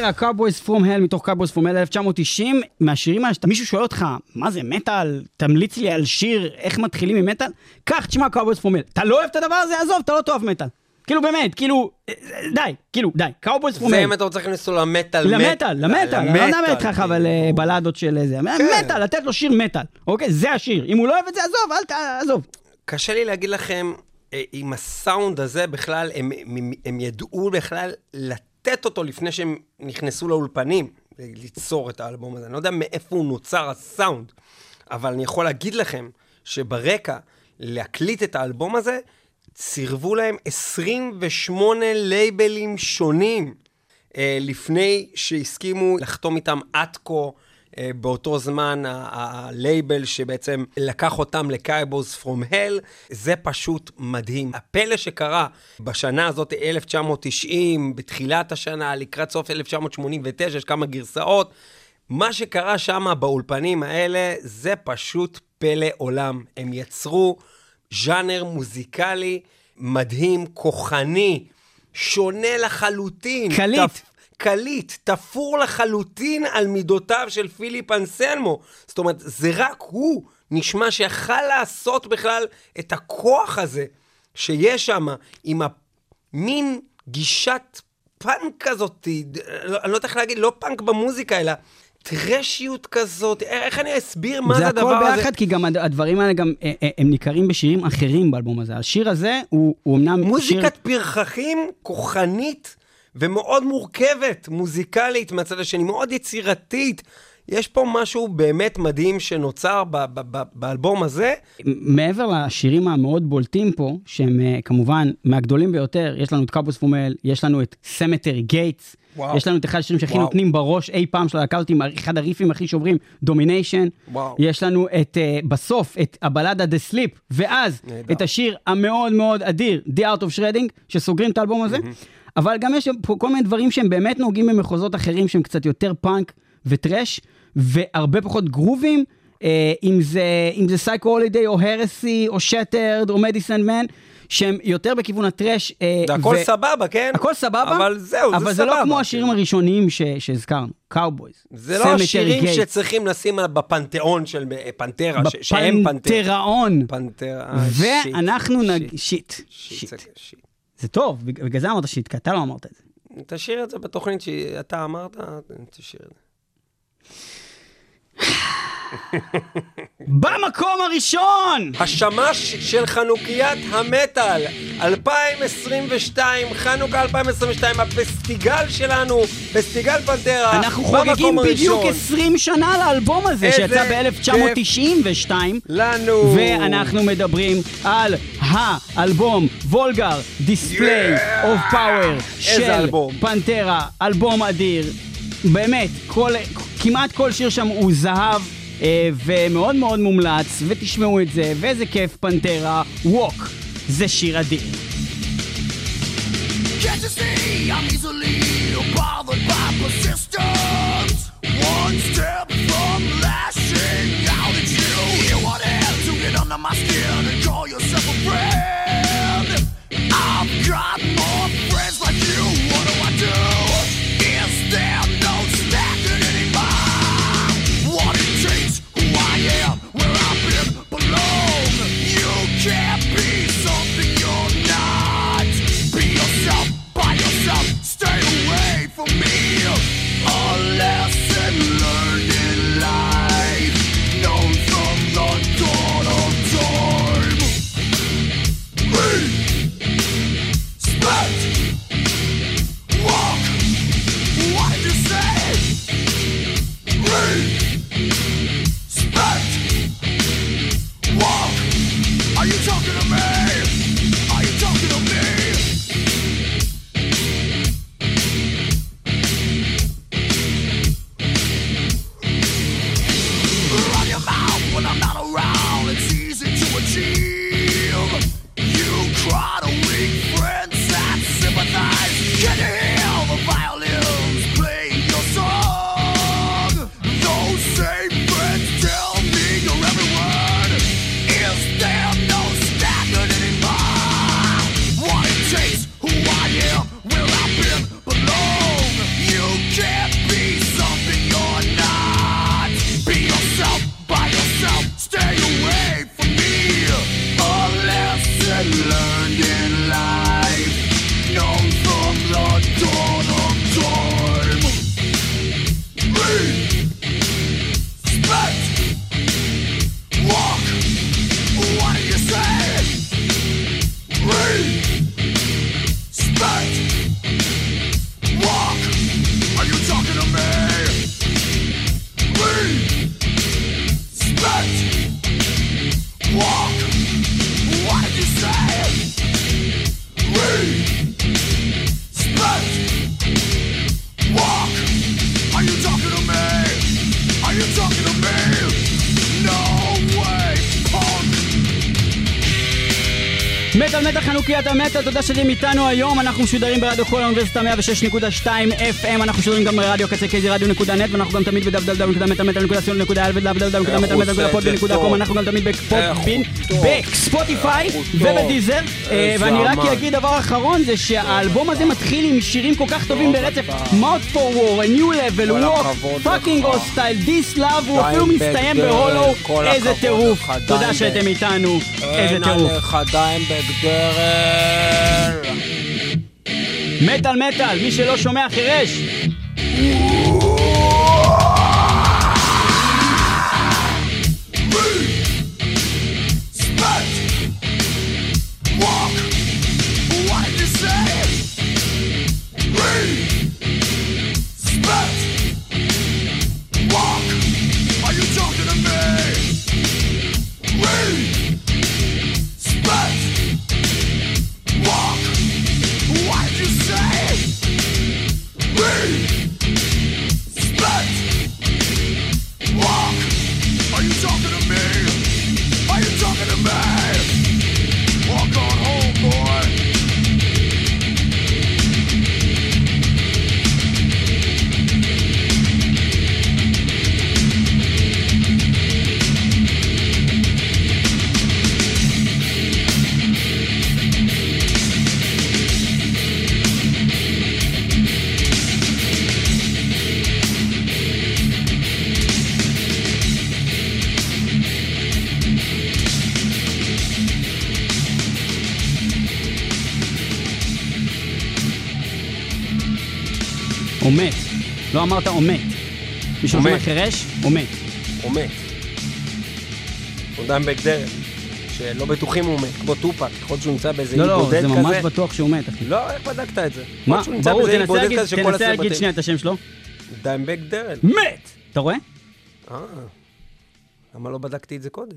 פנטרה, Cowboys from Hell, מתוך Cowboys from Hell 1990, מהשירים האלה, מישהו שואל אותך, מה זה מטאל? תמליץ לי על שיר, איך מתחילים עם מטאל? קח, תשמע Cowboys from Hell. אתה לא אוהב את הדבר הזה? עזוב, אתה לא תאהב מטאל. כאילו באמת, כאילו, אה, די, כאילו, די, Cowboys from זה. אם אתה רוצה להכניס אותו למטאל. למטאל, למטאל, אני לא מדבר איתך כאילו. אבל אה, בלדות של זה, מטאל, לתת לו שיר מטאל, אוקיי? זה השיר. אם הוא לא אוהב את זה, עזוב, אל ת... עזוב. קשה לי להגיד לכם, אה, עם הסאונד הזה בכלל, הם ידעו בכלל לתת אותו לפני שהם נכנסו לאולפנים, ליצור את האלבום הזה. אני לא יודע מאיפה הוא נוצר הסאונד, אבל אני יכול להגיד לכם שברקע, להקליט את האלבום הזה, סירבו להם 28 לייבלים שונים אה, לפני שהסכימו לחתום איתם עד כה. אה, באותו זמן הלייבל שבעצם לקח אותם לקייבוס פרום הל, זה פשוט מדהים. הפלא שקרה בשנה הזאת, 1990, בתחילת השנה, לקראת סוף 1989, יש כמה גרסאות. מה שקרה שם באולפנים האלה, זה פשוט פלא עולם. הם יצרו ז'אנר מוזיקלי מדהים, כוחני, שונה לחלוטין. קליט. תפ- קליט, תפור לחלוטין על מידותיו של פיליפ אנסלמו. זאת אומרת, זה רק הוא נשמע שיכל לעשות בכלל את הכוח הזה שיש שם, עם המין גישת פאנק כזאת, לא- אני לא יודע איך להגיד, לא פאנק במוזיקה, אלא טרשיות כזאת, איך אני אסביר מה זה, זה הדבר הכל הזה? ביחד, כי גם הד- הדברים האלה גם, אה, אה, הם ניכרים בשירים אחרים באלבום הזה. השיר הזה הוא הוא אמנם שיר... מוזיקת פרחחים כוחנית ומאוד מורכבת, מוזיקלית מהצד השני, מאוד יצירתית. יש פה משהו באמת מדהים שנוצר ב- ב- ב- באלבום הזה. מעבר לשירים המאוד בולטים פה, שהם אה, כמובן מהגדולים ביותר, יש לנו את Cowboys from Hell, יש לנו את Cemetery Gates, וואו. יש לנו את אחד השירים שהכי וואו. נותנים בראש אי פעם של הלהקה הזאת, אחד הריפים הכי שוברים, Domination. יש לנו את, אה, בסוף, את הבלדה The Sleep, ואז נהדר. את השיר המאוד מאוד אדיר, The Art of Shredding, שסוגרים את האלבום הזה. אבל גם יש פה כל מיני דברים שהם באמת נוגעים במחוזות אחרים, שהם קצת יותר פאנק וטרש, והרבה פחות גרובים. אה, אם זה, אם זה Psycho Holiday או Heresy או Shattered או Medicine Man, שהם יותר בכיוון הטרש. אה, זה הכל ו- סבבה, כן? הכל סבבה, אבל זהו, זה אבל זה סבבה. לא כמו השירים הראשונים ש- שהזכרנו, Cowboys. זה לא השירים שצריכים לשים בפנתיאון של אה, פנטרה, ש- שהם פנתרה. בפנתראון. פנתרה, shit, ואנחנו נג... shit, shit. shit, shit. זה- shit. זה טוב, בג- בגלל זה אמרת shit, כי אתה לא אמרת את זה. תשאיר את זה בתוכנית שאתה אמרת, תשאיר את זה. *laughs* במקום הראשון! השמש של חנוכיית המטאל, 2022, חנוכה 2022, הפסטיגל שלנו, פסטיגל פנטרה, אנחנו במקום חוגגים בדיוק הראשון. 20 שנה לאלבום הזה, שיצא ב-1992. לנו. ואנחנו מדברים על האלבום Vulgar Display of Power של? פנטרה, אלבום אדיר. באמת, כל, כמעט כל שיר שם הוא זהב. אה, ומאוד מאוד מומלץ, ותשמעו את זה, ואיזה כיף פנטרה, Walk, זה שיר אדיר. Can't you see I'm easily bothered by persistence? One step from lashing out at you. You want to get under my skin and call yourself a friend. I've got more friends like you. What do I do? חנוכיית המטאל, תודה שאתם איתנו היום, אנחנו משודרים ברדיו כל האוניברסיטה 106.2 FM, אנחנו משודרים גם ברדיו קצה קייזי רדיו נקודה נט, ואנחנו גם תמיד ב-www.מטאלמטאל.co.il ו-www.מטאלמטאל.com, אנחנו גם תמיד בפודבין, בספוטיפיי ובדיזר, ואני רק אגיד דבר אחרון, זה שהאלבום הזה מתחיל עם שירים כל כך טובים ברצף, Mouth for War, A New Level, Walk, Fucking Hostile, This Love, הוא אפילו מסתיים בהולו, איזה טירוף, תודה שאתם איתנו, איזה טירוף. דרל. מטאל מטאל, מי שלא שומע חירש. לא אמרת או מת. מישהו או שומע. חירש? או מת. הוא מת. הוא דיימבק דרל. שלא בטוחים הוא מת, כמו טופק, יכול להיות שהוא נמצא באיזה אי לא, לא, בודד זה כזה. ממש בטוח שהוא מת, אחי. לא, איך בדקת את זה? מה? ברור, תנסה בודד להגיד- כזה. שנייה את השם שלו. דיימבק דרל. מת! אתה רואה? אה, למה לא בדקתי את זה קודם?